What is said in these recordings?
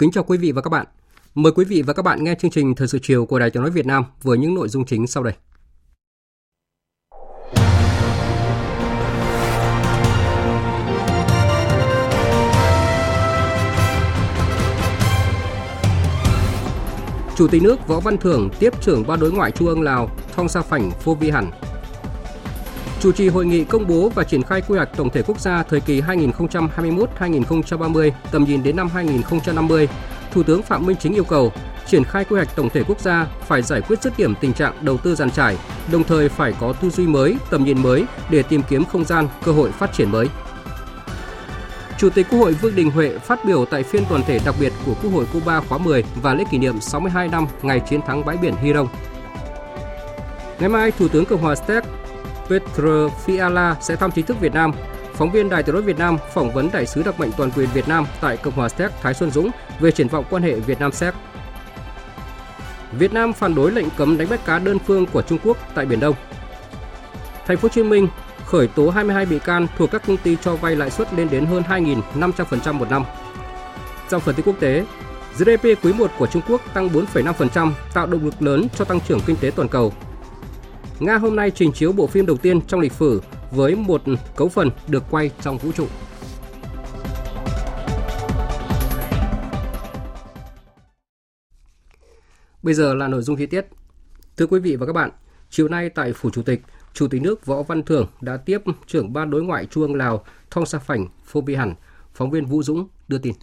Kính chào quý vị và các bạn. Mời quý vị và các bạn nghe chương trình Thời sự chiều của Đài Tiếng nói Việt Nam với những nội dung chính sau đây. Chủ tịch nước Võ Văn Thưởng tiếp trưởng ban đối ngoại Trung ương Lào Thong Sa Phảnh Phô Vi Hẳn. Chủ trì hội nghị công bố và triển khai quy hoạch tổng thể quốc gia thời kỳ 2021-2030, tầm nhìn đến năm 2050, Thủ tướng Phạm Minh Chính yêu cầu triển khai quy hoạch tổng thể quốc gia phải giải quyết dứt điểm tình trạng đầu tư giàn trải, đồng thời phải có tư duy mới, tầm nhìn mới để tìm kiếm không gian, cơ hội phát triển mới. Chủ tịch Quốc hội Vương Đình Huệ phát biểu tại phiên toàn thể đặc biệt của Quốc hội Cuba khóa 10 và lễ kỷ niệm 62 năm ngày chiến thắng bãi biển Hy Đông. Ngày mai, Thủ tướng Cộng hòa Séc Petr Fiala sẽ thăm chính thức Việt Nam. Phóng viên Đài Tiếng nói Việt Nam phỏng vấn đại sứ đặc mệnh toàn quyền Việt Nam tại Cộng hòa Séc Thái Xuân Dũng về triển vọng quan hệ Việt Nam Séc. Việt Nam phản đối lệnh cấm đánh bắt cá đơn phương của Trung Quốc tại Biển Đông. Thành phố Hồ Chí Minh khởi tố 22 bị can thuộc các công ty cho vay lãi suất lên đến hơn 2.500% một năm. Trong phần tin quốc tế, GDP quý 1 của Trung Quốc tăng 4,5%, tạo động lực lớn cho tăng trưởng kinh tế toàn cầu. Nga hôm nay trình chiếu bộ phim đầu tiên trong lịch sử với một cấu phần được quay trong vũ trụ. Bây giờ là nội dung chi tiết. Thưa quý vị và các bạn, chiều nay tại Phủ Chủ tịch, Chủ tịch nước Võ Văn Thưởng đã tiếp trưởng ban đối ngoại Trung ương Lào Thong Sa Phảnh Phô Bi Hẳn. Phóng viên Vũ Dũng đưa tin.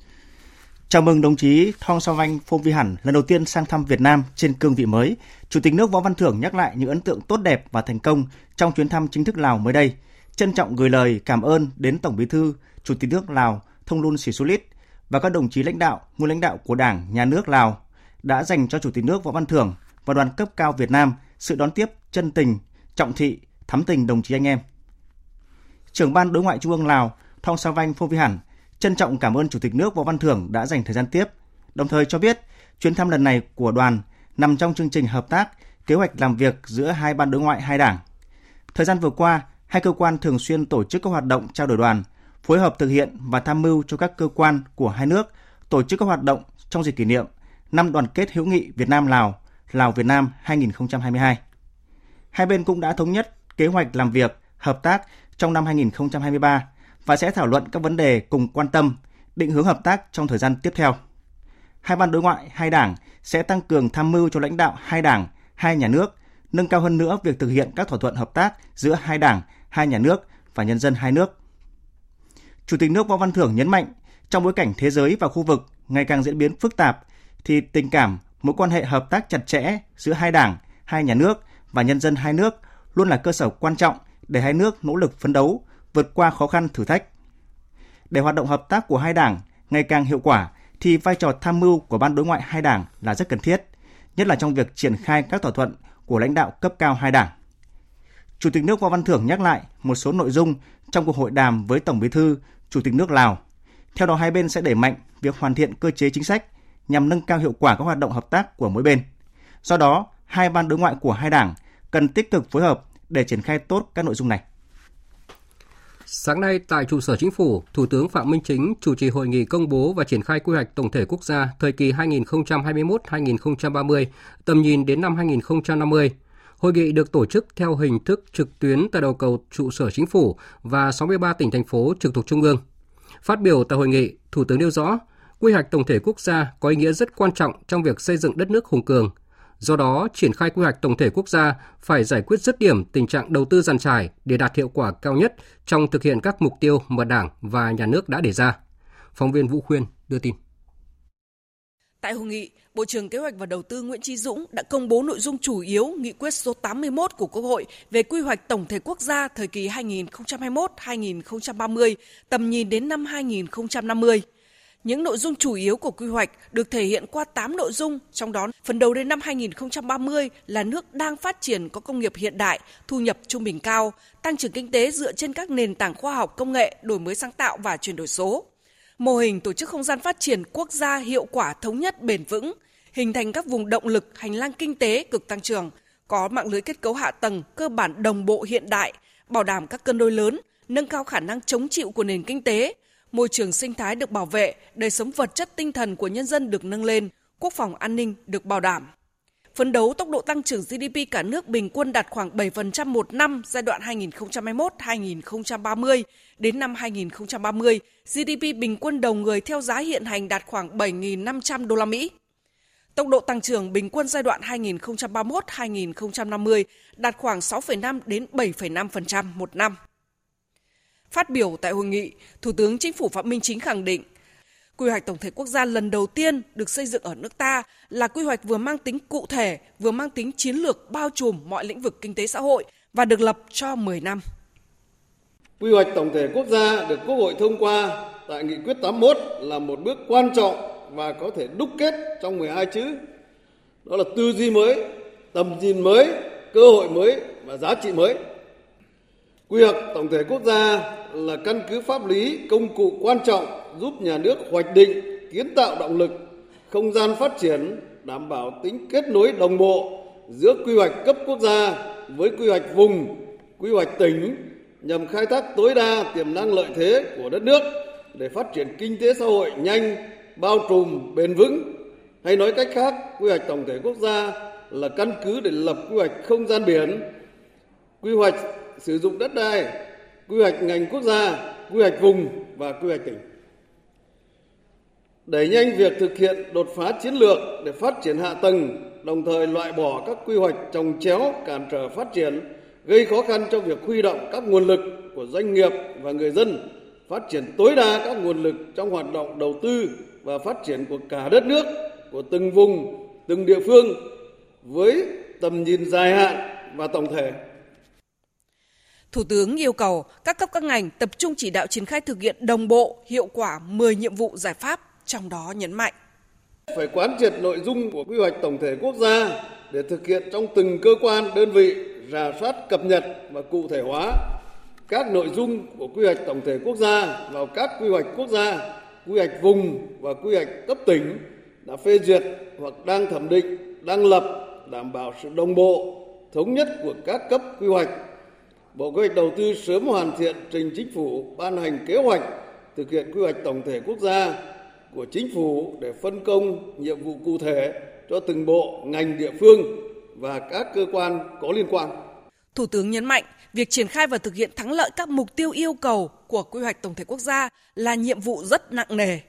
Chào mừng đồng chí Thong Sa Vanh Phong Vi Hẳn lần đầu tiên sang thăm Việt Nam trên cương vị mới. Chủ tịch nước Võ Văn Thưởng nhắc lại những ấn tượng tốt đẹp và thành công trong chuyến thăm chính thức Lào mới đây. Trân trọng gửi lời cảm ơn đến Tổng Bí thư, Chủ tịch nước Lào Thông Luân Sĩ Sú Lít và các đồng chí lãnh đạo, nguyên lãnh đạo của Đảng, Nhà nước Lào đã dành cho Chủ tịch nước Võ Văn Thưởng và đoàn cấp cao Việt Nam sự đón tiếp chân tình, trọng thị, thắm tình đồng chí anh em. Trưởng ban đối ngoại Trung ương Lào Thong Sa Vanh Phong Vi Hẳn trân trọng cảm ơn Chủ tịch nước Võ Văn Thưởng đã dành thời gian tiếp, đồng thời cho biết chuyến thăm lần này của đoàn nằm trong chương trình hợp tác, kế hoạch làm việc giữa hai ban đối ngoại hai đảng. Thời gian vừa qua, hai cơ quan thường xuyên tổ chức các hoạt động trao đổi đoàn, phối hợp thực hiện và tham mưu cho các cơ quan của hai nước tổ chức các hoạt động trong dịp kỷ niệm năm đoàn kết hữu nghị Việt Nam Lào, Lào Việt Nam 2022. Hai bên cũng đã thống nhất kế hoạch làm việc, hợp tác trong năm 2023 và sẽ thảo luận các vấn đề cùng quan tâm, định hướng hợp tác trong thời gian tiếp theo. Hai ban đối ngoại, hai đảng sẽ tăng cường tham mưu cho lãnh đạo hai đảng, hai nhà nước, nâng cao hơn nữa việc thực hiện các thỏa thuận hợp tác giữa hai đảng, hai nhà nước và nhân dân hai nước. Chủ tịch nước Võ Văn Thưởng nhấn mạnh, trong bối cảnh thế giới và khu vực ngày càng diễn biến phức tạp, thì tình cảm, mối quan hệ hợp tác chặt chẽ giữa hai đảng, hai nhà nước và nhân dân hai nước luôn là cơ sở quan trọng để hai nước nỗ lực phấn đấu, vượt qua khó khăn thử thách. Để hoạt động hợp tác của hai đảng ngày càng hiệu quả thì vai trò tham mưu của ban đối ngoại hai đảng là rất cần thiết, nhất là trong việc triển khai các thỏa thuận của lãnh đạo cấp cao hai đảng. Chủ tịch nước Võ Văn Thưởng nhắc lại một số nội dung trong cuộc hội đàm với Tổng Bí thư, Chủ tịch nước Lào. Theo đó hai bên sẽ đẩy mạnh việc hoàn thiện cơ chế chính sách nhằm nâng cao hiệu quả các hoạt động hợp tác của mỗi bên. Do đó, hai ban đối ngoại của hai đảng cần tích cực phối hợp để triển khai tốt các nội dung này. Sáng nay tại trụ sở chính phủ, Thủ tướng Phạm Minh Chính chủ trì hội nghị công bố và triển khai quy hoạch tổng thể quốc gia thời kỳ 2021-2030, tầm nhìn đến năm 2050. Hội nghị được tổ chức theo hình thức trực tuyến tại đầu cầu trụ sở chính phủ và 63 tỉnh thành phố trực thuộc trung ương. Phát biểu tại hội nghị, Thủ tướng nêu rõ, quy hoạch tổng thể quốc gia có ý nghĩa rất quan trọng trong việc xây dựng đất nước hùng cường. Do đó, triển khai quy hoạch tổng thể quốc gia phải giải quyết dứt điểm tình trạng đầu tư giàn trải để đạt hiệu quả cao nhất trong thực hiện các mục tiêu mà Đảng và Nhà nước đã đề ra. Phóng viên Vũ Khuyên đưa tin. Tại hội nghị, Bộ trưởng Kế hoạch và Đầu tư Nguyễn Chí Dũng đã công bố nội dung chủ yếu nghị quyết số 81 của Quốc hội về quy hoạch tổng thể quốc gia thời kỳ 2021-2030, tầm nhìn đến năm 2050. Những nội dung chủ yếu của quy hoạch được thể hiện qua 8 nội dung, trong đó phần đầu đến năm 2030 là nước đang phát triển có công nghiệp hiện đại, thu nhập trung bình cao, tăng trưởng kinh tế dựa trên các nền tảng khoa học công nghệ, đổi mới sáng tạo và chuyển đổi số. Mô hình tổ chức không gian phát triển quốc gia hiệu quả thống nhất bền vững, hình thành các vùng động lực hành lang kinh tế cực tăng trưởng, có mạng lưới kết cấu hạ tầng cơ bản đồng bộ hiện đại, bảo đảm các cân đối lớn, nâng cao khả năng chống chịu của nền kinh tế, môi trường sinh thái được bảo vệ, đời sống vật chất tinh thần của nhân dân được nâng lên, quốc phòng an ninh được bảo đảm. Phấn đấu tốc độ tăng trưởng GDP cả nước bình quân đạt khoảng 7% một năm giai đoạn 2021-2030. Đến năm 2030, GDP bình quân đầu người theo giá hiện hành đạt khoảng 7.500 đô la Mỹ. Tốc độ tăng trưởng bình quân giai đoạn 2031-2050 đạt khoảng 6,5 đến 7,5% một năm. Phát biểu tại hội nghị, Thủ tướng Chính phủ Phạm Minh Chính khẳng định, quy hoạch tổng thể quốc gia lần đầu tiên được xây dựng ở nước ta là quy hoạch vừa mang tính cụ thể, vừa mang tính chiến lược bao trùm mọi lĩnh vực kinh tế xã hội và được lập cho 10 năm. Quy hoạch tổng thể quốc gia được Quốc hội thông qua tại nghị quyết 81 là một bước quan trọng và có thể đúc kết trong 12 chữ. Đó là tư duy mới, tầm nhìn mới, cơ hội mới và giá trị mới. Quy hoạch tổng thể quốc gia là căn cứ pháp lý, công cụ quan trọng giúp nhà nước hoạch định, kiến tạo động lực, không gian phát triển, đảm bảo tính kết nối đồng bộ giữa quy hoạch cấp quốc gia với quy hoạch vùng, quy hoạch tỉnh nhằm khai thác tối đa tiềm năng lợi thế của đất nước để phát triển kinh tế xã hội nhanh, bao trùm, bền vững. Hay nói cách khác, quy hoạch tổng thể quốc gia là căn cứ để lập quy hoạch không gian biển, quy hoạch sử dụng đất đai, quy hoạch ngành quốc gia, quy hoạch vùng và quy hoạch tỉnh. Đẩy nhanh việc thực hiện đột phá chiến lược để phát triển hạ tầng, đồng thời loại bỏ các quy hoạch trồng chéo cản trở phát triển, gây khó khăn cho việc huy động các nguồn lực của doanh nghiệp và người dân, phát triển tối đa các nguồn lực trong hoạt động đầu tư và phát triển của cả đất nước, của từng vùng, từng địa phương với tầm nhìn dài hạn và tổng thể. Thủ tướng yêu cầu các cấp các ngành tập trung chỉ đạo triển khai thực hiện đồng bộ, hiệu quả 10 nhiệm vụ giải pháp, trong đó nhấn mạnh. Phải quán triệt nội dung của quy hoạch tổng thể quốc gia để thực hiện trong từng cơ quan, đơn vị, rà soát cập nhật và cụ thể hóa các nội dung của quy hoạch tổng thể quốc gia vào các quy hoạch quốc gia, quy hoạch vùng và quy hoạch cấp tỉnh đã phê duyệt hoặc đang thẩm định, đang lập đảm bảo sự đồng bộ, thống nhất của các cấp quy hoạch Bộ Kế hoạch Đầu tư sớm hoàn thiện trình chính phủ ban hành kế hoạch thực hiện quy hoạch tổng thể quốc gia của chính phủ để phân công nhiệm vụ cụ thể cho từng bộ, ngành địa phương và các cơ quan có liên quan. Thủ tướng nhấn mạnh, việc triển khai và thực hiện thắng lợi các mục tiêu yêu cầu của quy hoạch tổng thể quốc gia là nhiệm vụ rất nặng nề.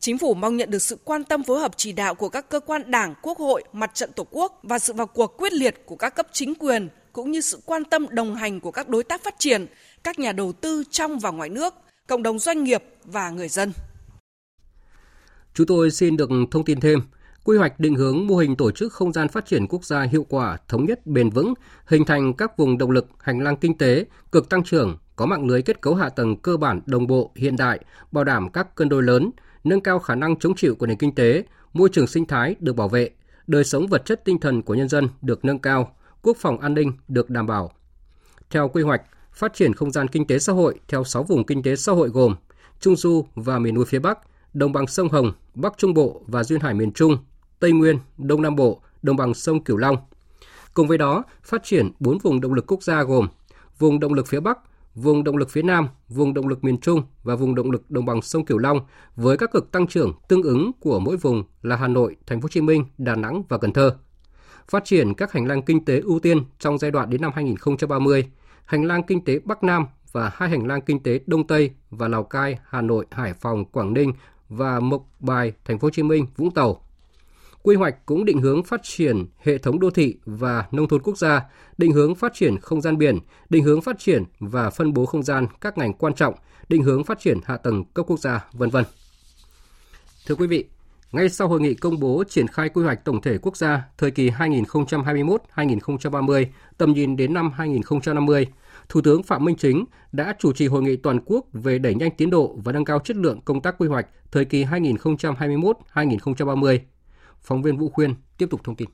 Chính phủ mong nhận được sự quan tâm phối hợp chỉ đạo của các cơ quan đảng, quốc hội, mặt trận tổ quốc và sự vào cuộc quyết liệt của các cấp chính quyền, cũng như sự quan tâm đồng hành của các đối tác phát triển, các nhà đầu tư trong và ngoài nước, cộng đồng doanh nghiệp và người dân. Chúng tôi xin được thông tin thêm. Quy hoạch định hướng mô hình tổ chức không gian phát triển quốc gia hiệu quả, thống nhất, bền vững, hình thành các vùng động lực, hành lang kinh tế, cực tăng trưởng, có mạng lưới kết cấu hạ tầng cơ bản đồng bộ, hiện đại, bảo đảm các cân đối lớn, nâng cao khả năng chống chịu của nền kinh tế, môi trường sinh thái được bảo vệ, đời sống vật chất tinh thần của nhân dân được nâng cao, quốc phòng an ninh được đảm bảo. Theo quy hoạch, phát triển không gian kinh tế xã hội theo 6 vùng kinh tế xã hội gồm Trung Du và miền núi phía Bắc, đồng bằng sông Hồng, Bắc Trung Bộ và duyên hải miền Trung, Tây Nguyên, Đông Nam Bộ, đồng bằng sông Cửu Long. Cùng với đó, phát triển 4 vùng động lực quốc gia gồm vùng động lực phía Bắc, vùng động lực phía Nam, vùng động lực miền Trung và vùng động lực đồng bằng sông Cửu Long với các cực tăng trưởng tương ứng của mỗi vùng là Hà Nội, Thành phố Hồ Chí Minh, Đà Nẵng và Cần Thơ phát triển các hành lang kinh tế ưu tiên trong giai đoạn đến năm 2030, hành lang kinh tế Bắc Nam và hai hành lang kinh tế Đông Tây và Lào Cai, Hà Nội, Hải Phòng, Quảng Ninh và Mộc Bài, Thành phố Hồ Chí Minh, Vũng Tàu. Quy hoạch cũng định hướng phát triển hệ thống đô thị và nông thôn quốc gia, định hướng phát triển không gian biển, định hướng phát triển và phân bố không gian các ngành quan trọng, định hướng phát triển hạ tầng cấp quốc gia, vân vân. Thưa quý vị, ngay sau hội nghị công bố triển khai quy hoạch tổng thể quốc gia thời kỳ 2021-2030, tầm nhìn đến năm 2050, Thủ tướng Phạm Minh Chính đã chủ trì hội nghị toàn quốc về đẩy nhanh tiến độ và nâng cao chất lượng công tác quy hoạch thời kỳ 2021-2030. Phóng viên Vũ Khuyên tiếp tục thông tin.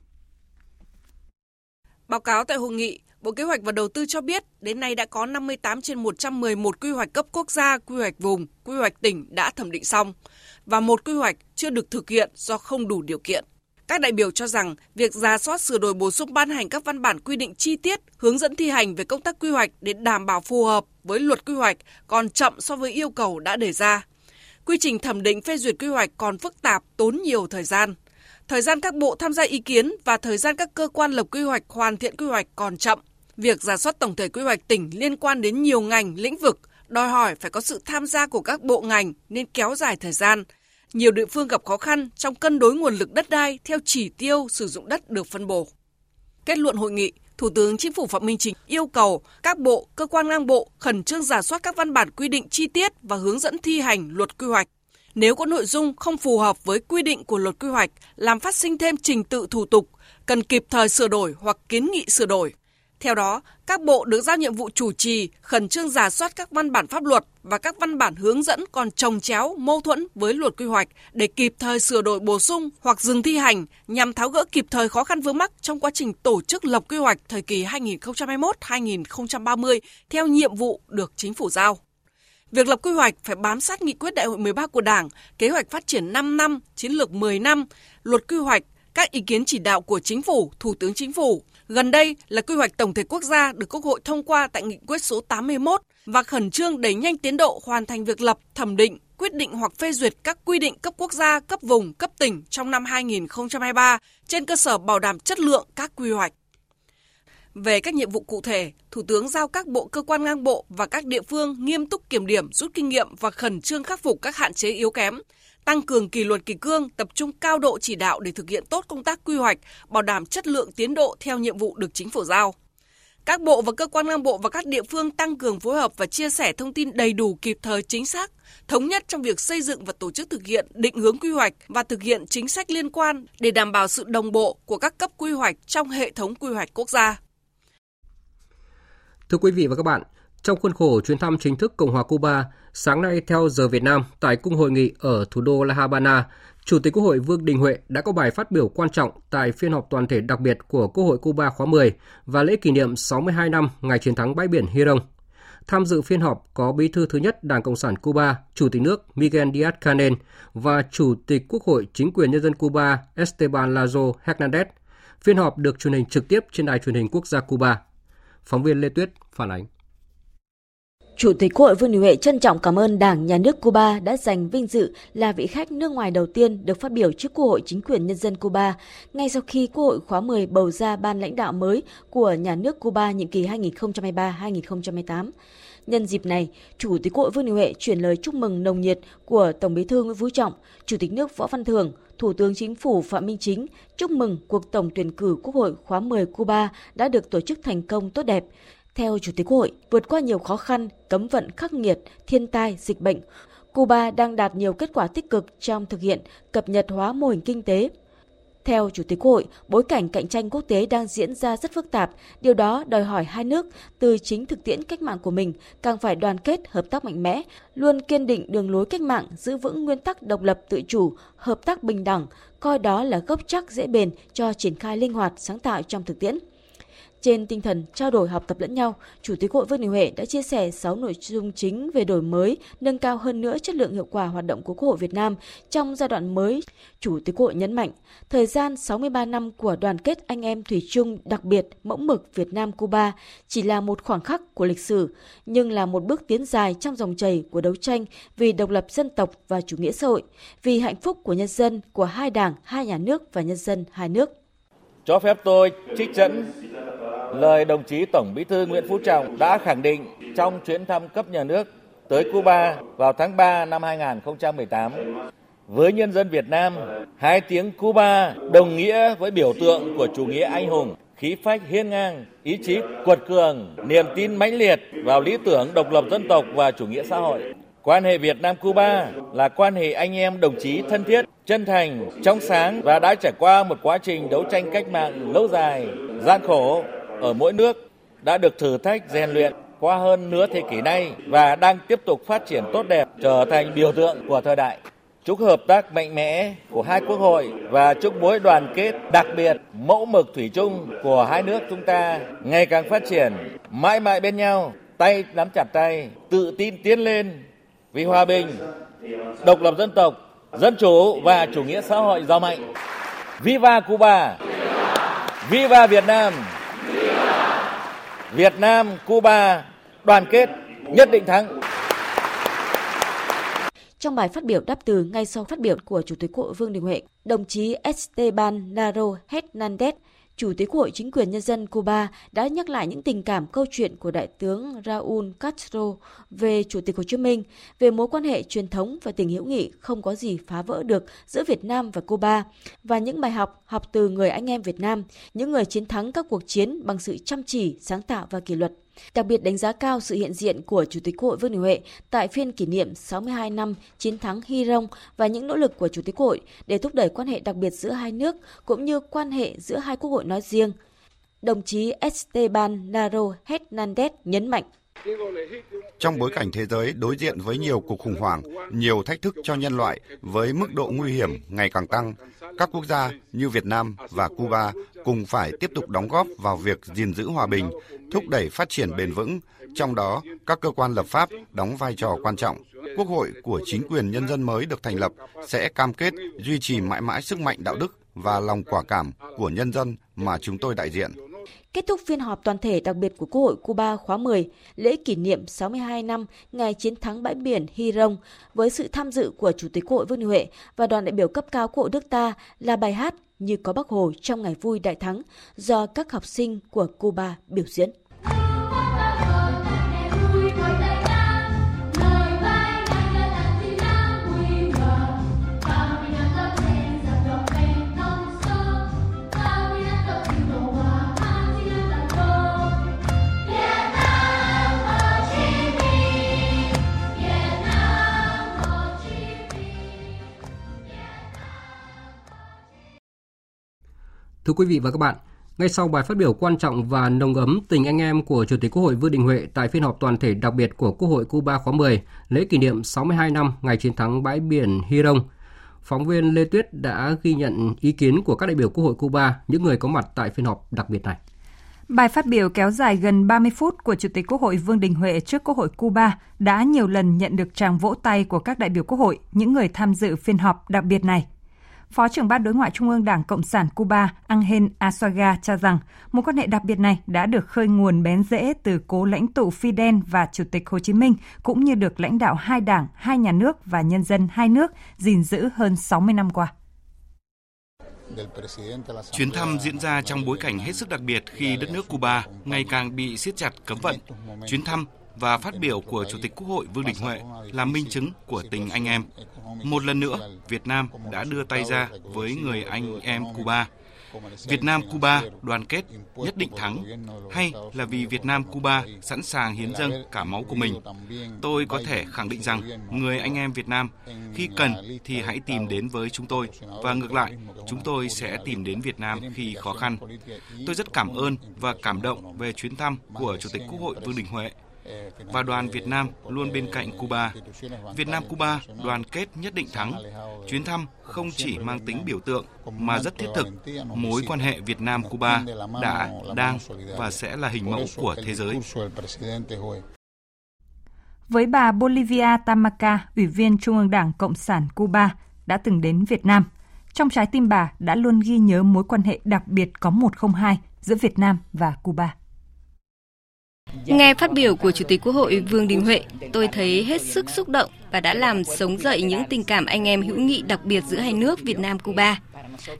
Báo cáo tại hội nghị, Bộ Kế hoạch và Đầu tư cho biết đến nay đã có 58 trên 111 quy hoạch cấp quốc gia, quy hoạch vùng, quy hoạch tỉnh đã thẩm định xong và một quy hoạch chưa được thực hiện do không đủ điều kiện. Các đại biểu cho rằng việc ra soát sửa đổi bổ sung ban hành các văn bản quy định chi tiết, hướng dẫn thi hành về công tác quy hoạch để đảm bảo phù hợp với luật quy hoạch còn chậm so với yêu cầu đã đề ra. Quy trình thẩm định phê duyệt quy hoạch còn phức tạp, tốn nhiều thời gian. Thời gian các bộ tham gia ý kiến và thời gian các cơ quan lập quy hoạch hoàn thiện quy hoạch còn chậm. Việc giả soát tổng thể quy hoạch tỉnh liên quan đến nhiều ngành, lĩnh vực, đòi hỏi phải có sự tham gia của các bộ ngành nên kéo dài thời gian. Nhiều địa phương gặp khó khăn trong cân đối nguồn lực đất đai theo chỉ tiêu sử dụng đất được phân bổ. Kết luận hội nghị, Thủ tướng Chính phủ Phạm Minh Chính yêu cầu các bộ, cơ quan ngang bộ khẩn trương giả soát các văn bản quy định chi tiết và hướng dẫn thi hành luật quy hoạch. Nếu có nội dung không phù hợp với quy định của luật quy hoạch, làm phát sinh thêm trình tự thủ tục, cần kịp thời sửa đổi hoặc kiến nghị sửa đổi. Theo đó, các bộ được giao nhiệm vụ chủ trì, khẩn trương giả soát các văn bản pháp luật và các văn bản hướng dẫn còn trồng chéo, mâu thuẫn với luật quy hoạch để kịp thời sửa đổi bổ sung hoặc dừng thi hành nhằm tháo gỡ kịp thời khó khăn vướng mắc trong quá trình tổ chức lập quy hoạch thời kỳ 2021-2030 theo nhiệm vụ được chính phủ giao. Việc lập quy hoạch phải bám sát nghị quyết đại hội 13 của Đảng, kế hoạch phát triển 5 năm, chiến lược 10 năm, luật quy hoạch, các ý kiến chỉ đạo của chính phủ, thủ tướng chính phủ, Gần đây là quy hoạch tổng thể quốc gia được Quốc hội thông qua tại nghị quyết số 81 và khẩn trương đẩy nhanh tiến độ hoàn thành việc lập, thẩm định, quyết định hoặc phê duyệt các quy định cấp quốc gia, cấp vùng, cấp tỉnh trong năm 2023 trên cơ sở bảo đảm chất lượng các quy hoạch. Về các nhiệm vụ cụ thể, Thủ tướng giao các bộ cơ quan ngang bộ và các địa phương nghiêm túc kiểm điểm, rút kinh nghiệm và khẩn trương khắc phục các hạn chế yếu kém, tăng cường kỷ luật kỷ cương, tập trung cao độ chỉ đạo để thực hiện tốt công tác quy hoạch, bảo đảm chất lượng tiến độ theo nhiệm vụ được chính phủ giao. Các bộ và cơ quan ngang bộ và các địa phương tăng cường phối hợp và chia sẻ thông tin đầy đủ kịp thời chính xác, thống nhất trong việc xây dựng và tổ chức thực hiện định hướng quy hoạch và thực hiện chính sách liên quan để đảm bảo sự đồng bộ của các cấp quy hoạch trong hệ thống quy hoạch quốc gia. Thưa quý vị và các bạn, trong khuôn khổ chuyến thăm chính thức Cộng hòa Cuba, sáng nay theo giờ Việt Nam tại cung hội nghị ở thủ đô La Habana, Chủ tịch Quốc hội Vương Đình Huệ đã có bài phát biểu quan trọng tại phiên họp toàn thể đặc biệt của Quốc hội Cuba khóa 10 và lễ kỷ niệm 62 năm ngày chiến thắng bãi biển Hirong. Tham dự phiên họp có Bí thư thứ nhất Đảng Cộng sản Cuba, Chủ tịch nước Miguel Díaz-Canel và Chủ tịch Quốc hội Chính quyền Nhân dân Cuba Esteban Lazo Hernandez. Phiên họp được truyền hình trực tiếp trên đài truyền hình quốc gia Cuba. Phóng viên Lê Tuyết phản ánh. Chủ tịch Quốc hội Vương Đình Huệ trân trọng cảm ơn Đảng, Nhà nước Cuba đã dành vinh dự là vị khách nước ngoài đầu tiên được phát biểu trước Quốc hội chính quyền nhân dân Cuba ngay sau khi Quốc hội khóa 10 bầu ra ban lãnh đạo mới của Nhà nước Cuba nhiệm kỳ 2023-2028. Nhân dịp này, Chủ tịch Quốc hội Vương Đình Huệ chuyển lời chúc mừng nồng nhiệt của Tổng Bí thư Nguyễn Phú Trọng, Chủ tịch nước Võ Văn Thưởng, Thủ tướng Chính phủ Phạm Minh Chính chúc mừng cuộc tổng tuyển cử Quốc hội khóa 10 Cuba đã được tổ chức thành công tốt đẹp. Theo Chủ tịch Quốc hội, vượt qua nhiều khó khăn, cấm vận khắc nghiệt, thiên tai, dịch bệnh, Cuba đang đạt nhiều kết quả tích cực trong thực hiện cập nhật hóa mô hình kinh tế. Theo Chủ tịch Quốc hội, bối cảnh cạnh tranh quốc tế đang diễn ra rất phức tạp, điều đó đòi hỏi hai nước từ chính thực tiễn cách mạng của mình càng phải đoàn kết, hợp tác mạnh mẽ, luôn kiên định đường lối cách mạng, giữ vững nguyên tắc độc lập tự chủ, hợp tác bình đẳng, coi đó là gốc chắc dễ bền cho triển khai linh hoạt, sáng tạo trong thực tiễn. Trên tinh thần trao đổi học tập lẫn nhau, Chủ tịch Hội Vương Đình Huệ đã chia sẻ 6 nội dung chính về đổi mới, nâng cao hơn nữa chất lượng hiệu quả hoạt động của Quốc hội Việt Nam trong giai đoạn mới. Chủ tịch Hội nhấn mạnh, thời gian 63 năm của đoàn kết anh em thủy chung đặc biệt mẫu mực Việt Nam Cuba chỉ là một khoảng khắc của lịch sử, nhưng là một bước tiến dài trong dòng chảy của đấu tranh vì độc lập dân tộc và chủ nghĩa xã hội, vì hạnh phúc của nhân dân, của hai đảng, hai nhà nước và nhân dân hai nước. Cho phép tôi trích dẫn lời đồng chí Tổng Bí thư Nguyễn Phú Trọng đã khẳng định trong chuyến thăm cấp nhà nước tới Cuba vào tháng 3 năm 2018. với nhân dân Việt Nam, hai tiếng Cuba đồng nghĩa với biểu tượng của chủ nghĩa anh hùng, khí phách hiên ngang, ý chí quật cường, niềm tin mãnh liệt vào lý tưởng độc lập dân tộc và chủ nghĩa xã hội. Quan hệ Việt Nam Cuba là quan hệ anh em đồng chí thân thiết, chân thành, trong sáng và đã trải qua một quá trình đấu tranh cách mạng lâu dài, gian khổ ở mỗi nước đã được thử thách rèn luyện qua hơn nửa thế kỷ nay và đang tiếp tục phát triển tốt đẹp trở thành biểu tượng của thời đại. Chúc hợp tác mạnh mẽ của hai quốc hội và chúc mối đoàn kết đặc biệt mẫu mực thủy chung của hai nước chúng ta ngày càng phát triển, mãi mãi bên nhau, tay nắm chặt tay, tự tin tiến lên vì hòa bình, độc lập dân tộc, dân chủ và chủ nghĩa xã hội giàu mạnh. Viva Cuba! Viva Việt Nam! Việt Nam, Cuba đoàn kết nhất định thắng. Trong bài phát biểu đáp từ ngay sau phát biểu của Chủ tịch Quốc hội Vương Đình Huệ, đồng chí Esteban Naro Hernandez, Chủ tịch Quốc hội Chính quyền Nhân dân Cuba đã nhắc lại những tình cảm câu chuyện của Đại tướng Raúl Castro về Chủ tịch Hồ Chí Minh, về mối quan hệ truyền thống và tình hữu nghị không có gì phá vỡ được giữa Việt Nam và Cuba, và những bài học học từ người anh em Việt Nam, những người chiến thắng các cuộc chiến bằng sự chăm chỉ, sáng tạo và kỷ luật. Đặc biệt đánh giá cao sự hiện diện của Chủ tịch Quốc hội Vương Đình Huệ tại phiên kỷ niệm 62 năm chiến thắng Hy Rông và những nỗ lực của Chủ tịch Quốc hội để thúc đẩy quan hệ đặc biệt giữa hai nước cũng như quan hệ giữa hai quốc hội nói riêng. Đồng chí Esteban Naro Hernandez nhấn mạnh. Trong bối cảnh thế giới đối diện với nhiều cuộc khủng hoảng, nhiều thách thức cho nhân loại với mức độ nguy hiểm ngày càng tăng, các quốc gia như Việt Nam và Cuba cùng phải tiếp tục đóng góp vào việc gìn giữ hòa bình, thúc đẩy phát triển bền vững, trong đó các cơ quan lập pháp đóng vai trò quan trọng. Quốc hội của chính quyền nhân dân mới được thành lập sẽ cam kết duy trì mãi mãi sức mạnh đạo đức và lòng quả cảm của nhân dân mà chúng tôi đại diện. Kết thúc phiên họp toàn thể đặc biệt của Quốc hội Cuba khóa 10, lễ kỷ niệm 62 năm ngày chiến thắng bãi biển Hy với sự tham dự của Chủ tịch Quốc hội Vương Đình Huệ và đoàn đại biểu cấp cao Quốc hội nước ta là bài hát như có Bác Hồ trong ngày vui đại thắng do các học sinh của Cuba biểu diễn. Thưa quý vị và các bạn, ngay sau bài phát biểu quan trọng và nồng ấm tình anh em của Chủ tịch Quốc hội Vương Đình Huệ tại phiên họp toàn thể đặc biệt của Quốc hội Cuba khóa 10, lễ kỷ niệm 62 năm ngày chiến thắng bãi biển Hy phóng viên Lê Tuyết đã ghi nhận ý kiến của các đại biểu Quốc hội Cuba, những người có mặt tại phiên họp đặc biệt này. Bài phát biểu kéo dài gần 30 phút của Chủ tịch Quốc hội Vương Đình Huệ trước Quốc hội Cuba đã nhiều lần nhận được tràng vỗ tay của các đại biểu Quốc hội, những người tham dự phiên họp đặc biệt này. Phó trưởng ban đối ngoại Trung ương Đảng Cộng sản Cuba Angel Azuaga cho rằng mối quan hệ đặc biệt này đã được khơi nguồn bén rễ từ cố lãnh tụ Fidel và Chủ tịch Hồ Chí Minh, cũng như được lãnh đạo hai đảng, hai nhà nước và nhân dân hai nước gìn giữ hơn 60 năm qua. Chuyến thăm diễn ra trong bối cảnh hết sức đặc biệt khi đất nước Cuba ngày càng bị siết chặt cấm vận. Chuyến thăm và phát biểu của Chủ tịch Quốc hội Vương Đình Huệ là minh chứng của tình anh em. Một lần nữa, Việt Nam đã đưa tay ra với người anh em Cuba. Việt Nam Cuba đoàn kết nhất định thắng hay là vì Việt Nam Cuba sẵn sàng hiến dâng cả máu của mình. Tôi có thể khẳng định rằng người anh em Việt Nam khi cần thì hãy tìm đến với chúng tôi và ngược lại, chúng tôi sẽ tìm đến Việt Nam khi khó khăn. Tôi rất cảm ơn và cảm động về chuyến thăm của Chủ tịch Quốc hội Vương Đình Huệ và đoàn Việt Nam luôn bên cạnh Cuba. Việt Nam Cuba đoàn kết nhất định thắng. Chuyến thăm không chỉ mang tính biểu tượng mà rất thiết thực. Mối quan hệ Việt Nam Cuba đã, đang và sẽ là hình mẫu của thế giới. Với bà Bolivia Tamaca, Ủy viên Trung ương Đảng Cộng sản Cuba, đã từng đến Việt Nam. Trong trái tim bà đã luôn ghi nhớ mối quan hệ đặc biệt có 102 giữa Việt Nam và Cuba. Nghe phát biểu của Chủ tịch Quốc hội Vương Đình Huệ, tôi thấy hết sức xúc động và đã làm sống dậy những tình cảm anh em hữu nghị đặc biệt giữa hai nước Việt Nam Cuba.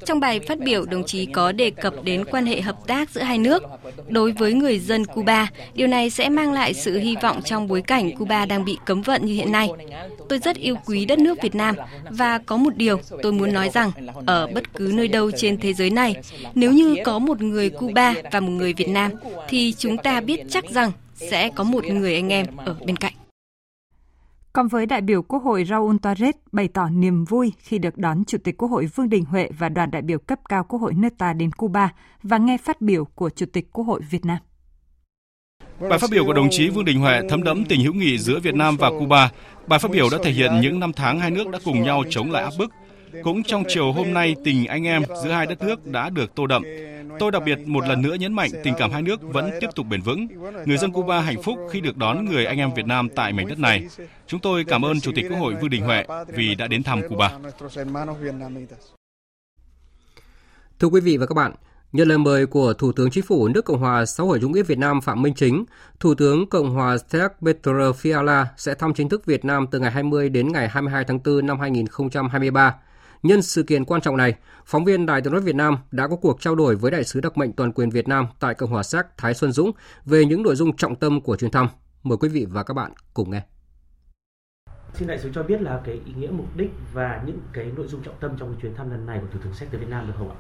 Trong bài phát biểu, đồng chí có đề cập đến quan hệ hợp tác giữa hai nước. Đối với người dân Cuba, điều này sẽ mang lại sự hy vọng trong bối cảnh Cuba đang bị cấm vận như hiện nay. Tôi rất yêu quý đất nước Việt Nam và có một điều tôi muốn nói rằng ở bất cứ nơi đâu trên thế giới này, nếu như có một người Cuba và một người Việt Nam thì chúng ta biết chắc rằng sẽ có một người anh em ở bên cạnh. Còn với đại biểu Quốc hội Raúl Torres bày tỏ niềm vui khi được đón Chủ tịch Quốc hội Vương Đình Huệ và đoàn đại biểu cấp cao Quốc hội nước ta đến Cuba và nghe phát biểu của Chủ tịch Quốc hội Việt Nam. Bài phát biểu của đồng chí Vương Đình Huệ thấm đẫm tình hữu nghị giữa Việt Nam và Cuba. Bài phát biểu đã thể hiện những năm tháng hai nước đã cùng nhau chống lại áp bức. Cũng trong chiều hôm nay, tình anh em giữa hai đất nước đã được tô đậm. Tôi đặc biệt một lần nữa nhấn mạnh tình cảm hai nước vẫn tiếp tục bền vững. Người dân Cuba hạnh phúc khi được đón người anh em Việt Nam tại mảnh đất này. Chúng tôi cảm ơn Chủ tịch Quốc hội Vương Đình Huệ vì đã đến thăm Cuba. Thưa quý vị và các bạn, Nhận lời mời của Thủ tướng Chính phủ nước Cộng hòa xã hội chủ nghĩa Việt Nam Phạm Minh Chính, Thủ tướng Cộng hòa Séc Petr Fiala sẽ thăm chính thức Việt Nam từ ngày 20 đến ngày 22 tháng 4 năm 2023. Nhân sự kiện quan trọng này, phóng viên Đài tiếng nói Việt Nam đã có cuộc trao đổi với đại sứ đặc mệnh toàn quyền Việt Nam tại Cộng hòa Séc Thái Xuân Dũng về những nội dung trọng tâm của chuyến thăm. Mời quý vị và các bạn cùng nghe. Xin đại sứ cho biết là cái ý nghĩa mục đích và những cái nội dung trọng tâm trong cái chuyến thăm lần này của Thủ tướng Séc tới Việt Nam được không ạ?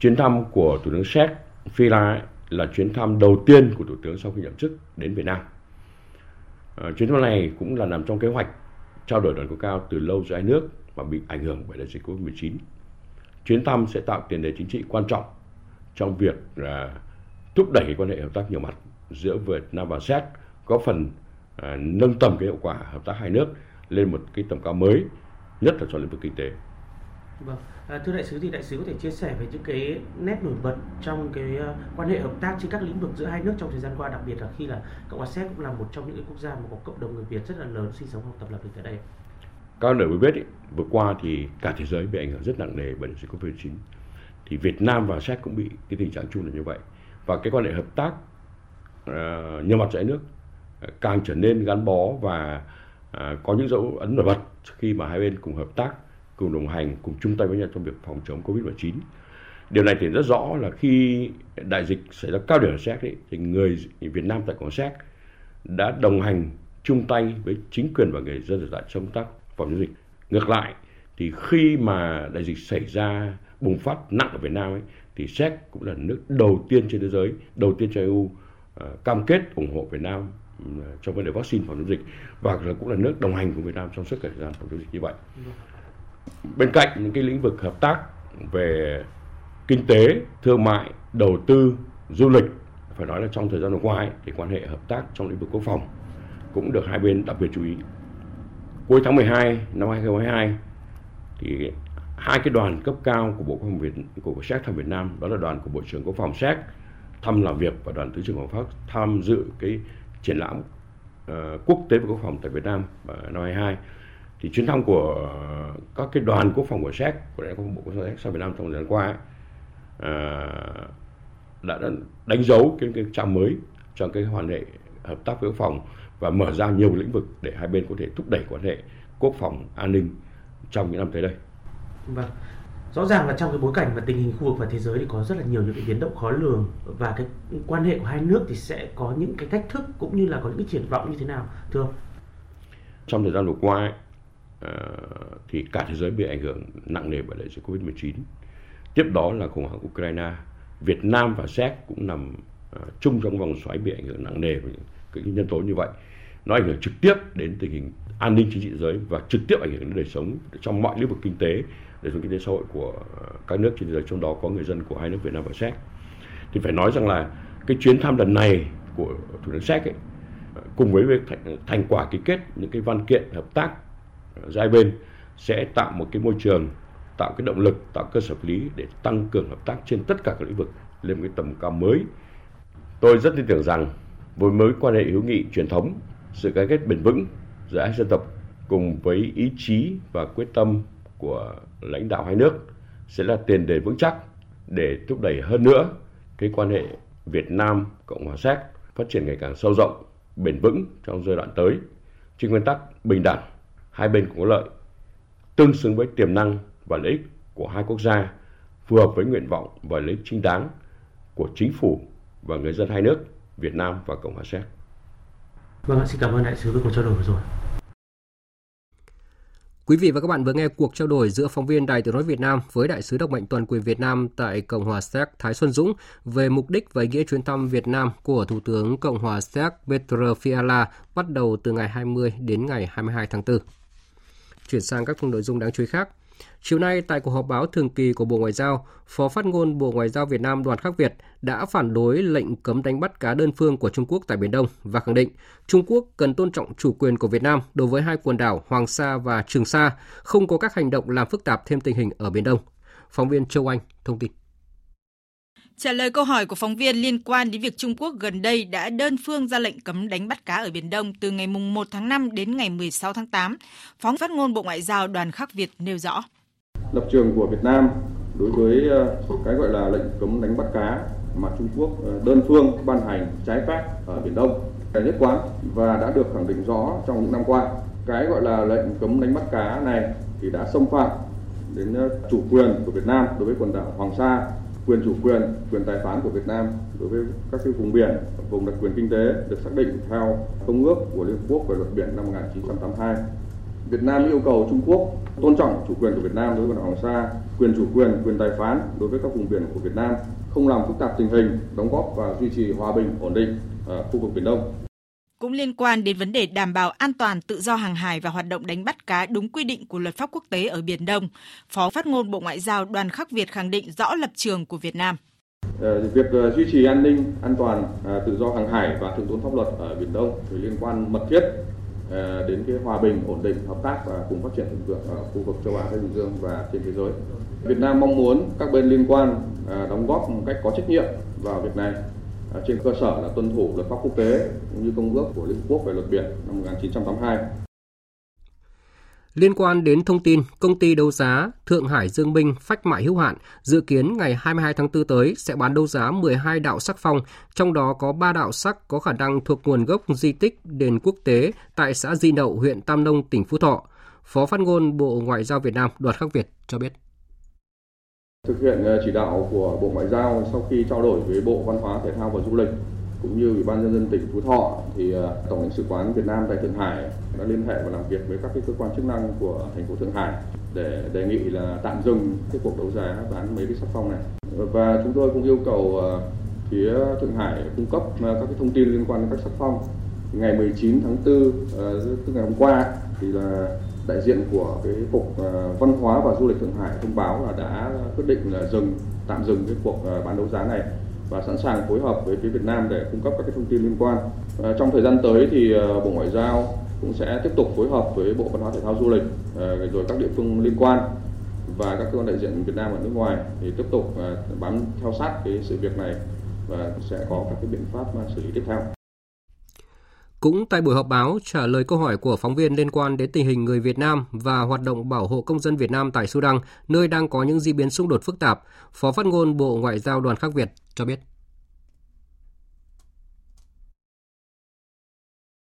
Chuyến thăm của Thủ tướng Séc Fila là chuyến thăm đầu tiên của Thủ tướng sau khi nhậm chức đến Việt Nam. À, chuyến thăm này cũng là nằm trong kế hoạch trao đổi đoàn cấp cao từ lâu giữa hai nước và bị ảnh hưởng bởi đại dịch Covid-19. Chuyến thăm sẽ tạo tiền đề chính trị quan trọng trong việc là thúc đẩy quan hệ hợp tác nhiều mặt giữa Việt Nam và Séc có phần à, nâng tầm cái hiệu quả hợp tác hai nước lên một cái tầm cao mới nhất là trong lĩnh vực kinh tế. Vâng. À, thưa đại sứ thì đại sứ có thể chia sẻ về những cái nét nổi bật trong cái uh, quan hệ hợp tác trên các lĩnh vực giữa hai nước trong thời gian qua đặc biệt là khi là cộng hòa séc cũng là một trong những cái quốc gia mà có cộng đồng người việt rất là lớn sinh sống học tập làm việc tại đây các nơi mới biết ý, vừa qua thì cả thế giới bị ảnh hưởng rất nặng nề bởi dịch covid 19 thì Việt Nam và Séc cũng bị cái tình trạng chung là như vậy và cái quan hệ hợp tác uh, nhiều mặt giữa hai nước uh, càng trở nên gắn bó và uh, có những dấu ấn nổi bật khi mà hai bên cùng hợp tác cùng đồng hành, cùng chung tay với nhau trong việc phòng chống Covid-19. Điều này thì rất rõ là khi đại dịch xảy ra cao điểm ở Séc thì người Việt Nam tại Cộng Séc đã đồng hành chung tay với chính quyền và người dân ở tại trong tác phòng chống dịch. Ngược lại thì khi mà đại dịch xảy ra bùng phát nặng ở Việt Nam ấy, thì Séc cũng là nước đầu tiên trên thế giới, đầu tiên cho EU uh, à, cam kết ủng hộ Việt Nam uh, trong vấn đề vaccine phòng chống dịch và cũng là nước đồng hành của Việt Nam trong suốt thời gian phòng chống dịch như vậy bên cạnh những cái lĩnh vực hợp tác về kinh tế, thương mại, đầu tư, du lịch phải nói là trong thời gian vừa qua ấy, thì quan hệ hợp tác trong lĩnh vực quốc phòng cũng được hai bên đặc biệt chú ý. Cuối tháng 12 năm 2022 thì hai cái đoàn cấp cao của Bộ Quốc phòng Việt của Séc thăm Việt Nam đó là đoàn của Bộ trưởng Quốc phòng Séc thăm làm việc và đoàn thứ trưởng Quốc phòng Pháp tham dự cái triển lãm uh, quốc tế về quốc phòng tại Việt Nam vào năm 22 thì chuyến thăm của các cái đoàn quốc phòng của séc của đại quốc bộ quốc phòng séc sang việt nam trong thời gian qua ấy, uh, đã đánh dấu cái, cái trang mới trong cái quan hệ hợp tác với quốc phòng và mở ra nhiều lĩnh vực để hai bên có thể thúc đẩy quan hệ quốc phòng an ninh trong những năm tới đây. Vâng. Rõ ràng là trong cái bối cảnh và tình hình khu vực và thế giới thì có rất là nhiều những cái biến động khó lường và cái quan hệ của hai nước thì sẽ có những cái cách thức cũng như là có những cái triển vọng như thế nào thưa ông? Trong thời gian vừa qua ấy, Ờ, thì cả thế giới bị ảnh hưởng nặng nề bởi đại dịch Covid-19. Tiếp đó là khủng hoảng Ukraine. Việt Nam và Séc cũng nằm uh, chung trong vòng xoáy bị ảnh hưởng nặng nề với những nhân tố như vậy. Nó ảnh hưởng trực tiếp đến tình hình an ninh chính trị giới và trực tiếp ảnh hưởng đến đời sống trong mọi lĩnh vực kinh tế, đời sống kinh tế xã hội của ờ, các nước trên thế giới, trong đó có người dân của hai nước Việt Nam và Séc. Thì phải nói rằng là cái chuyến thăm lần này của Thủ tướng Séc ấy, ờ, cùng với việc thành quả ký kết những cái văn kiện hợp tác ờ, giữa hai bên sẽ tạo một cái môi trường tạo cái động lực tạo cơ sở lý để tăng cường hợp tác trên tất cả các lĩnh vực lên một cái tầm cao mới tôi rất tin tưởng rằng với mối quan hệ hữu nghị truyền thống sự gắn kết bền vững giữa hai dân tộc cùng với ý chí và quyết tâm của lãnh đạo hai nước sẽ là tiền đề vững chắc để thúc đẩy hơn nữa cái quan hệ Việt Nam Cộng hòa Séc phát triển ngày càng sâu rộng, bền vững trong giai đoạn tới trên nguyên tắc bình đẳng, hai bên cùng có lợi, tương xứng với tiềm năng và lợi ích của hai quốc gia, phù hợp với nguyện vọng và lợi ích chính đáng của chính phủ và người dân hai nước Việt Nam và Cộng hòa Séc. Vâng, xin cảm ơn đại sứ với cuộc trao đổi vừa rồi. Quý vị và các bạn vừa nghe cuộc trao đổi giữa phóng viên Đài Tiếng nói Việt Nam với đại sứ đặc mệnh toàn quyền Việt Nam tại Cộng hòa Séc Thái Xuân Dũng về mục đích và ý nghĩa chuyến thăm Việt Nam của Thủ tướng Cộng hòa Séc Petr Fiala bắt đầu từ ngày 20 đến ngày 22 tháng 4. Chuyển sang các nội dung đáng chú ý khác. Chiều nay tại cuộc họp báo thường kỳ của Bộ Ngoại giao, Phó phát ngôn Bộ Ngoại giao Việt Nam Đoàn Khắc Việt đã phản đối lệnh cấm đánh bắt cá đơn phương của Trung Quốc tại Biển Đông và khẳng định Trung Quốc cần tôn trọng chủ quyền của Việt Nam đối với hai quần đảo Hoàng Sa và Trường Sa, không có các hành động làm phức tạp thêm tình hình ở Biển Đông. Phóng viên Châu Anh thông tin. Trả lời câu hỏi của phóng viên liên quan đến việc Trung Quốc gần đây đã đơn phương ra lệnh cấm đánh bắt cá ở Biển Đông từ ngày 1 tháng 5 đến ngày 16 tháng 8, phóng phát ngôn Bộ Ngoại giao Đoàn Khắc Việt nêu rõ. Lập trường của Việt Nam đối với ờ, cái gọi là lệnh cấm đánh bắt cá mà Trung Quốc ờ, đơn phương ban hành trái phép ở Biển Đông là nhất quán và đã được khẳng định rõ trong những năm qua. Cái gọi là lệnh cấm đánh bắt cá này thì đã xâm phạm đến ờ, chủ quyền của Việt Nam đối với quần đảo Hoàng Sa quyền chủ quyền, quyền tài phán của Việt Nam đối với các cái vùng biển, vùng đặc quyền kinh tế được xác định theo Công ước của Liên Hợp Quốc về luật biển năm 1982. Việt Nam yêu cầu Trung Quốc tôn trọng chủ quyền của Việt Nam đối với quần đảo Hoàng Sa, quyền chủ quyền, quyền tài phán đối với các vùng biển của Việt Nam, không làm phức tạp tình hình, đóng góp và duy trì hòa bình, ổn định ở khu vực Biển Đông. Cũng liên quan đến vấn đề đảm bảo an toàn tự do hàng hải và hoạt động đánh bắt cá đúng quy định của luật pháp quốc tế ở Biển Đông, Phó phát ngôn Bộ Ngoại giao Đoàn Khắc Việt khẳng định rõ lập trường của Việt Nam. Ờ, việc ờ, duy trì an ninh, an toàn, à, tự do hàng hải và thượng tôn pháp luật ở Biển Đông thì liên quan mật thiết ờ, đến cái hòa bình, ổn định, hợp tác và cùng phát triển thịnh vượng ở khu vực châu Á Thái Bình Dương và trên thế giới. Việt Nam mong muốn các bên liên quan à, đóng góp một cách có trách nhiệm vào việc này trên cơ sở là tuân thủ luật pháp quốc tế cũng như công ước của Liên Hợp Quốc về luật biển năm 1982. Liên quan đến thông tin, công ty đấu giá Thượng Hải Dương Minh Phách Mại Hữu hạn dự kiến ngày 22 tháng 4 tới sẽ bán đấu giá 12 đạo sắc phong, trong đó có 3 đạo sắc có khả năng thuộc nguồn gốc di tích đền quốc tế tại xã Di Nậu, huyện Tam Nông, tỉnh Phú Thọ. Phó phát ngôn Bộ Ngoại giao Việt Nam Đoàn Khắc Việt cho biết. Thực hiện ờ, chỉ đạo của Bộ Ngoại giao sau khi trao đổi với Bộ Văn hóa, Thể thao và Du lịch cũng như Ủy ban nhân dân tỉnh Phú Thọ thì ờ, Tổng lãnh sự quán Việt Nam tại Thượng Hải đã liên hệ và làm việc với các cái cơ quan chức năng của thành phố Thượng Hải để đề nghị là tạm dừng cái cuộc đấu giá bán mấy cái sắc phong này. Và chúng tôi cũng yêu cầu ờ, phía Thượng Hải cung cấp các cái thông tin liên quan đến các sắc phong. Ngày 19 tháng 4 tức ngày hôm qua thì là đại diện của cái cục ờ, văn hóa và du lịch Thượng Hải thông báo là đã quyết định là dừng tạm dừng cái cuộc ờ, bán đấu giá này và sẵn sàng phối hợp với phía Việt Nam để cung cấp các cái thông tin liên quan. À, trong thời gian tới thì Bộ Ngoại giao cũng sẽ tiếp tục phối hợp với Bộ Văn hóa Thể thao Du lịch rồi các địa phương liên quan và các cơ quan đại diện Việt Nam ở nước ngoài thì tiếp tục bám theo sát cái sự việc này và sẽ có các cái biện pháp xử lý tiếp theo. Cũng tại buổi họp báo trả lời câu hỏi của phóng viên liên quan đến tình hình người Việt Nam và hoạt động bảo hộ công dân Việt Nam tại Sudan, nơi đang có những di biến xung đột phức tạp, Phó phát ngôn Bộ Ngoại giao Đoàn Khắc Việt cho biết.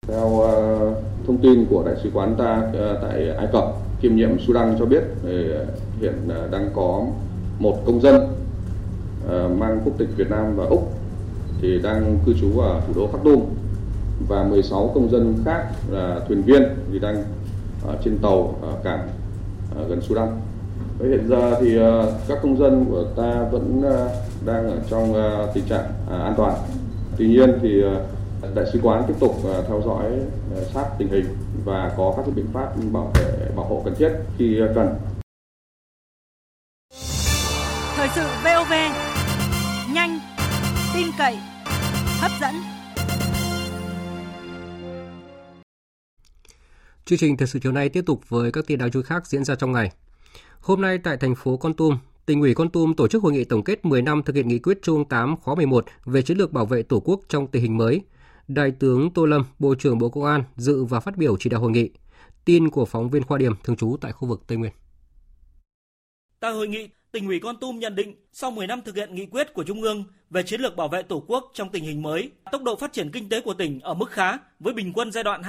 Theo uh, thông tin của Đại sứ quán ta uh, tại Ai Cập, kiêm nhiệm Sudan cho biết uh, hiện uh, đang có một công dân uh, mang quốc tịch Việt Nam và Úc thì đang cư trú ở thủ đô Khartoum và 16 công dân khác là thuyền viên thì đang ở trên tàu ở cảng ở gần Sudan. Với hiện giờ thì ờ, các công dân của ta vẫn đang ở trong tình trạng à, an toàn. Tuy nhiên thì đại sứ quán tiếp tục theo dõi sát tình hình và có các biện pháp bảo vệ bảo hộ cần thiết khi cần. Thời sự VOV nhanh, tin cậy, hấp dẫn. Chương trình thời sự chiều nay tiếp tục với các tin đáng chú ý khác diễn ra trong ngày. Hôm nay tại thành phố Con Tum, tỉnh ủy Con Tum tổ chức hội nghị tổng kết 10 năm thực hiện nghị quyết Trung 8 khóa 11 về chiến lược bảo vệ Tổ quốc trong tình hình mới. Đại tướng Tô Lâm, Bộ trưởng Bộ Công an dự và phát biểu chỉ đạo hội nghị. Tin của phóng viên Khoa Điểm thường trú tại khu vực Tây Nguyên. Tại hội nghị, tỉnh ủy Con Tum nhận định sau 10 năm thực hiện nghị quyết của Trung ương về chiến lược bảo vệ Tổ quốc trong tình hình mới, tốc độ phát triển kinh tế của tỉnh ở mức khá với bình quân giai đoạn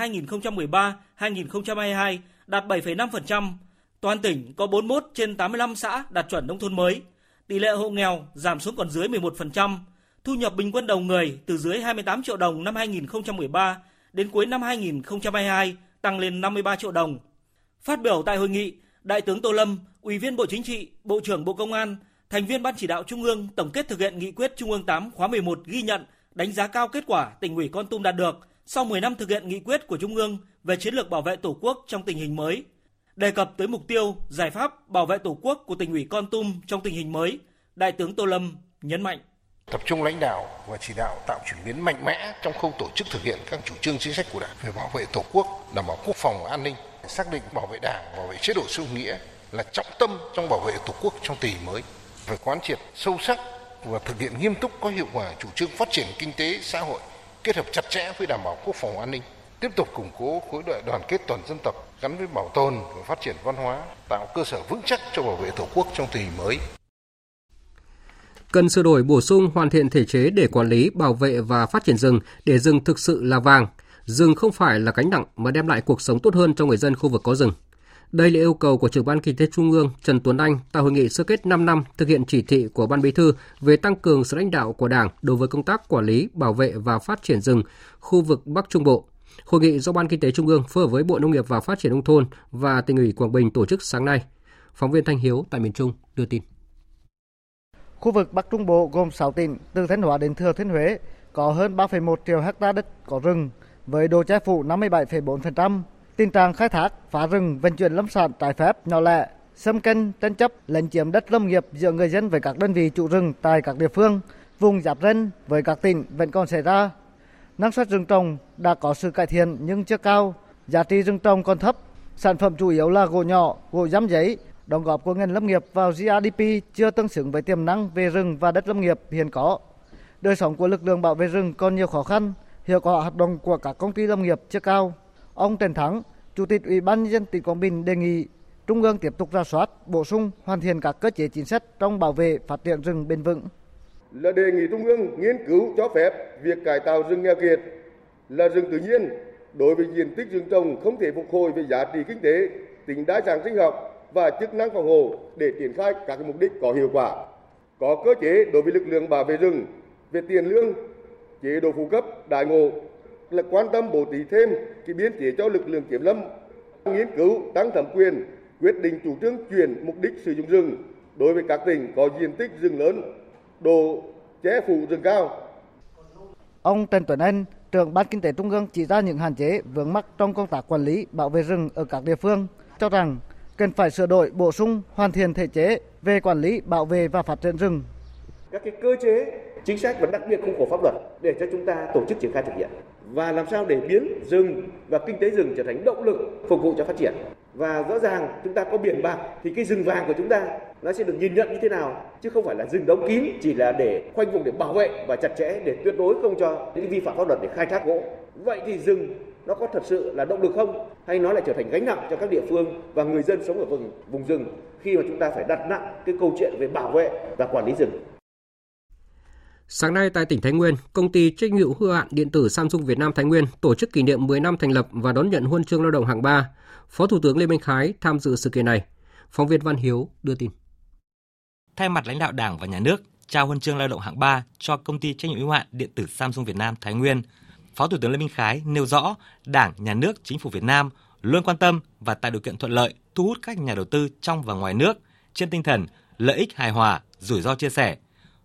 2013-2022 đạt 7,5%. Toàn tỉnh có 41 trên 85 xã đạt chuẩn nông thôn mới. Tỷ lệ hộ nghèo giảm xuống còn dưới 11%. Thu nhập bình quân đầu người từ dưới 28 triệu đồng năm 2013 đến cuối năm 2022 tăng lên 53 triệu đồng. Phát biểu tại hội nghị, Đại tướng Tô Lâm, Ủy viên Bộ Chính trị, Bộ trưởng Bộ Công an, thành viên Ban chỉ đạo Trung ương tổng kết thực hiện nghị quyết Trung ương 8 khóa 11 ghi nhận, đánh giá cao kết quả tỉnh ủy Con Tum đạt được sau 10 năm thực hiện nghị quyết của Trung ương về chiến lược bảo vệ Tổ quốc trong tình hình mới. Đề cập tới mục tiêu, giải pháp bảo vệ Tổ quốc của tỉnh ủy Con Tum trong tình hình mới, Đại tướng Tô Lâm nhấn mạnh tập trung lãnh đạo và chỉ đạo tạo chuyển biến mạnh mẽ trong khâu tổ chức thực hiện các chủ trương chính sách của Đảng về bảo vệ Tổ quốc, đảm bảo quốc phòng an ninh, xác định bảo vệ Đảng, bảo vệ chế độ xã nghĩa là trọng tâm trong bảo vệ Tổ quốc trong tình hình mới. Phải quán triệt sâu sắc và thực hiện nghiêm túc có hiệu quả chủ trương phát triển kinh tế xã hội kết hợp chặt chẽ với đảm bảo quốc phòng an ninh, tiếp tục củng cố khối đại đoàn kết toàn dân tộc gắn với bảo tồn và phát triển văn hóa, tạo cơ sở vững chắc cho bảo vệ Tổ quốc trong tình hình mới cần sửa đổi bổ sung hoàn thiện thể chế để quản lý, bảo vệ và phát triển rừng để rừng thực sự là vàng. Rừng không phải là gánh nặng mà đem lại cuộc sống tốt hơn cho người dân khu vực có rừng. Đây là yêu cầu của trưởng ban kinh tế trung ương Trần Tuấn Anh tại hội nghị sơ kết 5 năm thực hiện chỉ thị của ban bí thư về tăng cường sự lãnh đạo của Đảng đối với công tác quản lý, bảo vệ và phát triển rừng khu vực Bắc Trung Bộ. Hội nghị do Ban Kinh tế Trung ương phối hợp với Bộ Nông nghiệp và Phát triển nông thôn và tỉnh ủy Quảng Bình tổ chức sáng nay. Phóng viên Thanh Hiếu tại miền Trung đưa tin. Khu vực Bắc Trung Bộ gồm 6 tỉnh từ Thanh Hóa đến Thừa Thiên Huế có hơn 3,1 triệu hecta đất có rừng với độ che phủ 57,4%. Tình trạng khai thác, phá rừng, vận chuyển lâm sản trái phép nhỏ lẻ, xâm canh, tranh chấp, lấn chiếm đất lâm nghiệp giữa người dân với các đơn vị chủ rừng tại các địa phương, vùng giáp ranh với các tỉnh vẫn còn xảy ra. Năng suất rừng trồng đã có sự cải thiện nhưng chưa cao, giá trị rừng trồng còn thấp, sản phẩm chủ yếu là gỗ nhỏ, gỗ giám giấy, Đóng góp của ngành lâm nghiệp vào GRDP chưa tương xứng với tiềm năng về rừng và đất lâm nghiệp hiện có. Đời sống của lực lượng bảo vệ rừng còn nhiều khó khăn, hiệu quả hoạt động của các công ty lâm nghiệp chưa cao. Ông Trần Thắng, Chủ tịch Ủy ban nhân dân tỉnh Quảng Bình đề nghị Trung ương tiếp tục ra soát, bổ sung, hoàn thiện các cơ chế chính sách trong bảo vệ phát triển rừng bền vững. Là đề nghị Trung ương nghiên cứu cho phép việc cải tạo rừng nghèo kiệt là rừng tự nhiên đối với diện tích rừng trồng không thể phục hồi về giá trị kinh tế, tính đa dạng sinh học và chức năng phòng hộ để triển khai các mục đích có hiệu quả. Có cơ chế đối với lực lượng bảo vệ rừng về tiền lương, chế độ phụ cấp, đại ngộ là quan tâm bổ trí thêm cái biên chế cho lực lượng kiểm lâm, nghiên cứu tăng thẩm quyền, quyết định chủ trương chuyển mục đích sử dụng rừng đối với các tỉnh có diện tích rừng lớn, độ che phủ rừng cao. Ông Trần Tuấn Anh, trưởng ban kinh tế trung ương chỉ ra những hạn chế vướng mắc trong công tác quản lý bảo vệ rừng ở các địa phương, cho rằng cần phải sửa đổi, bổ sung, hoàn thiện thể chế về quản lý, bảo vệ và phát triển rừng. Các cái cơ chế, chính sách và đặc biệt khung khổ pháp luật để cho chúng ta tổ chức triển khai thực hiện và làm sao để biến rừng và kinh tế rừng trở thành động lực phục vụ cho phát triển. Và rõ ràng chúng ta có biển bạc thì cái rừng vàng của chúng ta nó sẽ được nhìn nhận như thế nào chứ không phải là rừng đóng kín chỉ là để khoanh vùng để bảo vệ và chặt chẽ để tuyệt đối không cho những vi phạm pháp luật để khai thác gỗ. Vậy thì rừng nó có thật sự là động lực không hay nó lại trở thành gánh nặng cho các địa phương và người dân sống ở vùng vùng rừng khi mà chúng ta phải đặt nặng cái câu chuyện về bảo vệ và quản lý rừng. Sáng nay tại tỉnh Thái Nguyên, công ty trách nhiệm hữu hạn điện tử Samsung Việt Nam Thái Nguyên tổ chức kỷ niệm 10 năm thành lập và đón nhận huân chương lao động hạng 3. Phó Thủ tướng Lê Minh Khái tham dự sự kiện này. Phóng viên Văn Hiếu đưa tin. Thay mặt lãnh đạo Đảng và Nhà nước, trao huân chương lao động hạng 3 cho công ty trách nhiệm hữu hạn điện tử Samsung Việt Nam Thái Nguyên – Phó Thủ tướng Lê Minh Khái nêu rõ Đảng, Nhà nước, Chính phủ Việt Nam luôn quan tâm và tạo điều kiện thuận lợi thu hút các nhà đầu tư trong và ngoài nước trên tinh thần lợi ích hài hòa, rủi ro chia sẻ,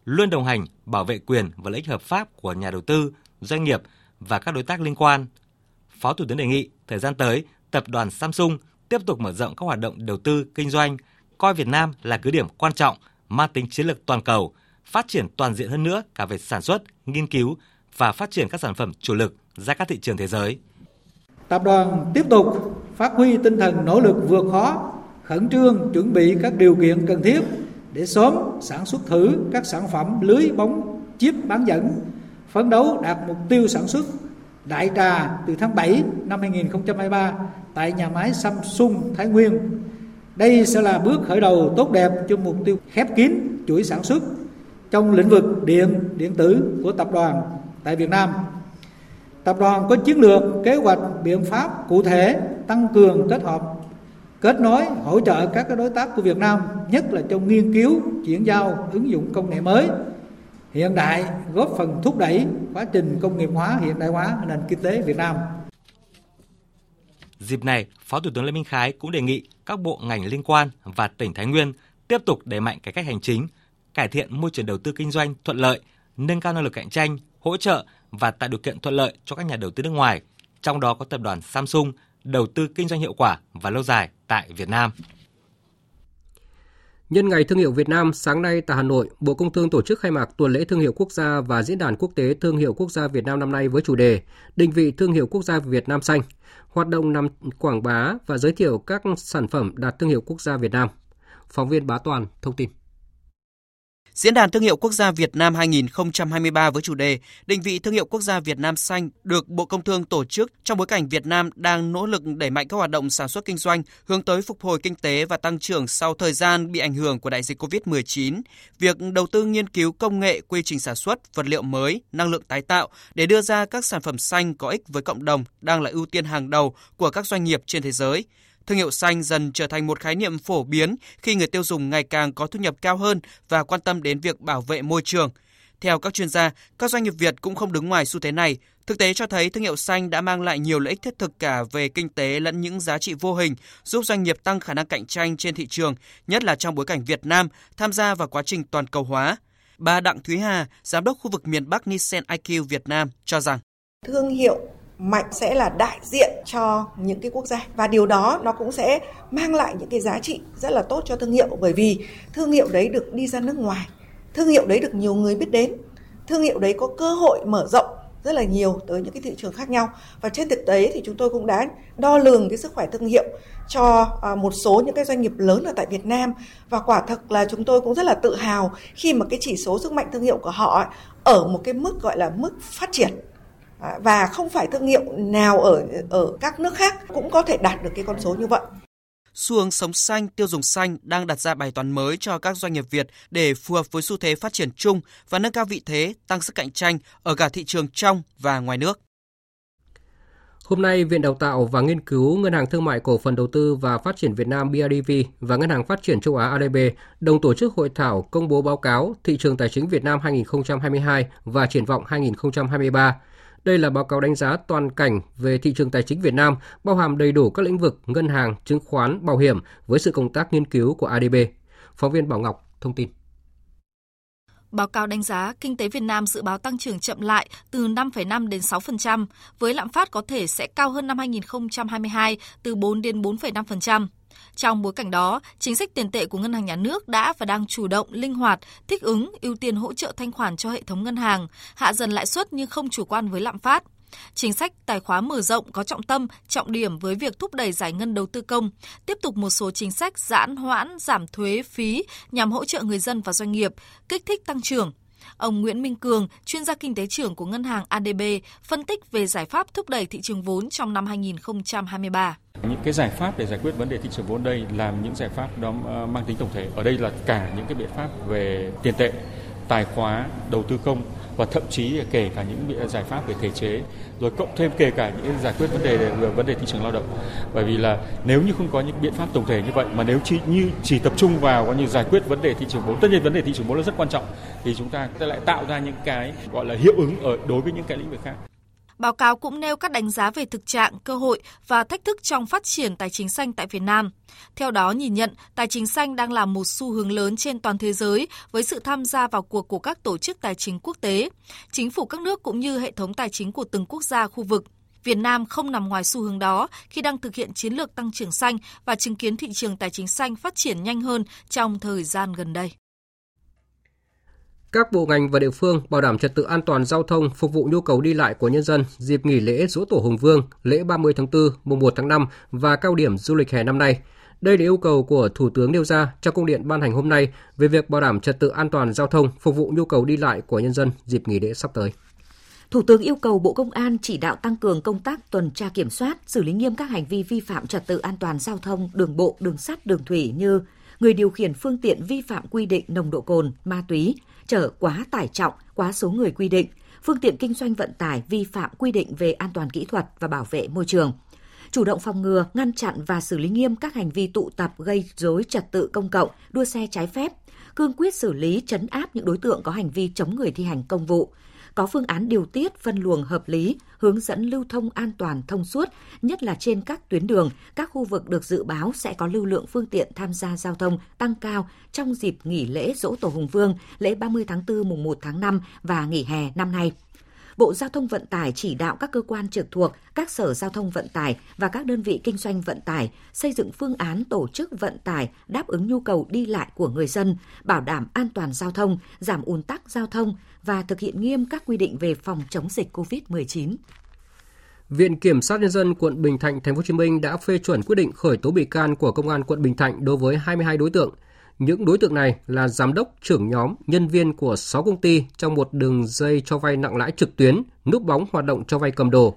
luôn đồng hành bảo vệ quyền và lợi ích hợp pháp của nhà đầu tư, doanh nghiệp và các đối tác liên quan. Phó Thủ tướng đề nghị thời gian tới, tập đoàn Samsung tiếp tục mở rộng các hoạt động đầu tư kinh doanh, coi Việt Nam là cứ điểm quan trọng mang tính chiến lược toàn cầu, phát triển toàn diện hơn nữa cả về sản xuất, nghiên cứu và phát triển các sản phẩm chủ lực ra các thị trường thế giới. Tập đoàn tiếp tục phát huy tinh thần nỗ lực vượt khó, khẩn trương chuẩn bị các điều kiện cần thiết để sớm sản xuất thử các sản phẩm lưới bóng chip bán dẫn, phấn đấu đạt mục tiêu sản xuất đại trà từ tháng 7 năm 2023 tại nhà máy Samsung Thái Nguyên. Đây sẽ là bước khởi đầu tốt đẹp cho mục tiêu khép kín chuỗi sản xuất trong lĩnh vực điện, điện tử của tập đoàn tại Việt Nam. Tập đoàn có chiến lược, kế hoạch, biện pháp cụ thể tăng cường kết hợp kết nối hỗ trợ các đối tác của Việt Nam, nhất là trong nghiên cứu, chuyển giao, ứng dụng công nghệ mới, hiện đại góp phần thúc đẩy quá trình công nghiệp hóa hiện đại hóa nền kinh tế Việt Nam. Dịp này, Phó Thủ tướng Lê Minh Khái cũng đề nghị các bộ ngành liên quan và tỉnh Thái Nguyên tiếp tục đẩy mạnh cải cách hành chính, cải thiện môi trường đầu tư kinh doanh thuận lợi, nâng cao năng lực cạnh tranh, hỗ trợ và tạo điều kiện thuận lợi cho các nhà đầu tư nước ngoài, trong đó có tập đoàn Samsung đầu tư kinh doanh hiệu quả và lâu dài tại Việt Nam. Nhân ngày thương hiệu Việt Nam, sáng nay tại Hà Nội, Bộ Công Thương tổ chức khai mạc tuần lễ thương hiệu quốc gia và diễn đàn quốc tế thương hiệu quốc gia Việt Nam năm nay với chủ đề Định vị thương hiệu quốc gia Việt Nam xanh. Hoạt động nhằm quảng bá và giới thiệu các sản phẩm đạt thương hiệu quốc gia Việt Nam. Phóng viên Bá Toàn thông tin. Diễn đàn Thương hiệu Quốc gia Việt Nam 2023 với chủ đề Định vị thương hiệu quốc gia Việt Nam xanh được Bộ Công Thương tổ chức trong bối cảnh Việt Nam đang nỗ lực đẩy mạnh các hoạt động sản xuất kinh doanh hướng tới phục hồi kinh tế và tăng trưởng sau thời gian bị ảnh hưởng của đại dịch COVID-19. Việc đầu tư nghiên cứu công nghệ, quy trình sản xuất, vật liệu mới, năng lượng tái tạo để đưa ra các sản phẩm xanh có ích với cộng đồng đang là ưu tiên hàng đầu của các doanh nghiệp trên thế giới. Thương hiệu xanh dần trở thành một khái niệm phổ biến khi người tiêu dùng ngày càng có thu nhập cao hơn và quan tâm đến việc bảo vệ môi trường. Theo các chuyên gia, các doanh nghiệp Việt cũng không đứng ngoài xu thế này. Thực tế cho thấy thương hiệu xanh đã mang lại nhiều lợi ích thiết thực cả về kinh tế lẫn những giá trị vô hình, giúp doanh nghiệp tăng khả năng cạnh tranh trên thị trường, nhất là trong bối cảnh Việt Nam tham gia vào quá trình toàn cầu hóa. Bà Đặng Thúy Hà, giám đốc khu vực miền Bắc Nissan IQ Việt Nam cho rằng thương hiệu mạnh sẽ là đại diện cho những cái quốc gia. Và điều đó nó cũng sẽ mang lại những cái giá trị rất là tốt cho thương hiệu. Bởi vì thương hiệu đấy được đi ra nước ngoài, thương hiệu đấy được nhiều người biết đến, thương hiệu đấy có cơ hội mở rộng rất là nhiều tới những cái thị trường khác nhau. Và trên thực tế thì chúng tôi cũng đã đo lường cái sức khỏe thương hiệu cho à, một số những cái doanh nghiệp lớn ở tại Việt Nam. Và quả thực là chúng tôi cũng rất là tự hào khi mà cái chỉ số sức mạnh thương hiệu của họ ở một cái mức gọi là mức phát triển và không phải thương hiệu nào ở ở các nước khác cũng có thể đạt được cái con số như vậy. Xu hướng sống xanh, tiêu dùng xanh đang đặt ra bài toán mới cho các doanh nghiệp Việt để phù hợp với xu thế phát triển chung và nâng cao vị thế, tăng sức cạnh tranh ở cả thị trường trong và ngoài nước. Hôm nay, Viện Đào tạo và Nghiên cứu Ngân hàng Thương mại Cổ phần Đầu tư và Phát triển Việt Nam BIDV và Ngân hàng Phát triển Châu Á ADB đồng tổ chức hội thảo công bố báo cáo Thị trường Tài chính Việt Nam 2022 và triển vọng 2023 đây là báo cáo đánh giá toàn cảnh về thị trường tài chính Việt Nam, bao hàm đầy đủ các lĩnh vực ngân hàng, chứng khoán, bảo hiểm với sự công tác nghiên cứu của ADB. Phóng viên Bảo Ngọc thông tin. Báo cáo đánh giá kinh tế Việt Nam dự báo tăng trưởng chậm lại từ 5,5 đến 6%, với lạm phát có thể sẽ cao hơn năm 2022 từ 4 đến 4,5%. Trong bối cảnh đó, chính sách tiền tệ của ngân hàng nhà nước đã và đang chủ động, linh hoạt, thích ứng, ưu tiên hỗ trợ thanh khoản cho hệ thống ngân hàng, hạ dần lãi suất nhưng không chủ quan với lạm phát. Chính sách tài khóa mở rộng có trọng tâm, trọng điểm với việc thúc đẩy giải ngân đầu tư công, tiếp tục một số chính sách giãn hoãn, giảm thuế, phí nhằm hỗ trợ người dân và doanh nghiệp, kích thích tăng trưởng, Ông Nguyễn Minh Cường, chuyên gia kinh tế trưởng của ngân hàng ADB, phân tích về giải pháp thúc đẩy thị trường vốn trong năm 2023. Những cái giải pháp để giải quyết vấn đề thị trường vốn đây là những giải pháp đó ờ, mang tính tổng thể. Ở đây là cả những cái biện pháp về tiền tệ, tài khóa, đầu tư công và thậm chí kể cả những giải pháp về thể chế, rồi cộng thêm kể cả những giải quyết vấn đề về vấn đề thị trường lao động. Bởi vì là nếu như không có những biện pháp tổng thể như vậy, mà nếu chỉ như chỉ tập trung vào coi như giải quyết vấn đề thị trường vốn, tất nhiên vấn đề thị trường vốn là rất quan trọng, thì chúng ta lại tạo ra những cái gọi là hiệu ứng ở đối với những cái lĩnh vực khác. Báo cáo cũng nêu các đánh giá về thực trạng, cơ hội và thách thức trong phát triển tài chính xanh tại Việt Nam. Theo đó, nhìn nhận tài chính xanh đang là một xu hướng lớn trên toàn thế giới với sự tham gia vào cuộc của các tổ chức tài chính quốc tế, chính phủ các nước cũng như hệ thống tài chính của từng quốc gia khu vực. Việt Nam không nằm ngoài xu hướng đó khi đang thực hiện chiến lược tăng trưởng xanh và chứng kiến thị trường tài chính xanh phát triển nhanh hơn trong thời gian gần đây. Các bộ ngành và địa phương bảo đảm trật tự an toàn giao thông phục vụ nhu cầu đi lại của nhân dân dịp nghỉ lễ Dỗ Tổ Hùng Vương, lễ 30 tháng 4, mùng 1 tháng 5 và cao điểm du lịch hè năm nay. Đây là yêu cầu của Thủ tướng nêu ra trong công điện ban hành hôm nay về việc bảo đảm trật tự an toàn giao thông phục vụ nhu cầu đi lại của nhân dân dịp nghỉ lễ sắp tới. Thủ tướng yêu cầu Bộ Công an chỉ đạo tăng cường công tác tuần tra kiểm soát, xử lý nghiêm các hành vi vi phạm trật tự an toàn giao thông đường bộ, đường sắt, đường thủy như người điều khiển phương tiện vi phạm quy định nồng độ cồn, ma túy, chở quá tải trọng, quá số người quy định, phương tiện kinh doanh vận tải vi phạm quy định về an toàn kỹ thuật và bảo vệ môi trường. chủ động phòng ngừa, ngăn chặn và xử lý nghiêm các hành vi tụ tập gây rối trật tự công cộng, đua xe trái phép, cương quyết xử lý chấn áp những đối tượng có hành vi chống người thi hành công vụ, có phương án điều tiết phân luồng hợp lý, hướng dẫn lưu thông an toàn thông suốt, nhất là trên các tuyến đường, các khu vực được dự báo sẽ có lưu lượng phương tiện tham gia giao thông tăng cao trong dịp nghỉ lễ Dỗ Tổ Hùng Vương, lễ 30 tháng 4 mùng 1 tháng 5 và nghỉ hè năm nay. Bộ Giao thông Vận tải chỉ đạo các cơ quan trực thuộc, các sở giao thông vận tải và các đơn vị kinh doanh vận tải xây dựng phương án tổ chức vận tải đáp ứng nhu cầu đi lại của người dân, bảo đảm an toàn giao thông, giảm ùn tắc giao thông và thực hiện nghiêm các quy định về phòng chống dịch COVID-19. Viện Kiểm sát nhân dân quận Bình Thạnh, Thành phố Hồ Chí Minh đã phê chuẩn quyết định khởi tố bị can của công an quận Bình Thạnh đối với 22 đối tượng những đối tượng này là giám đốc, trưởng nhóm, nhân viên của 6 công ty trong một đường dây cho vay nặng lãi trực tuyến, núp bóng hoạt động cho vay cầm đồ.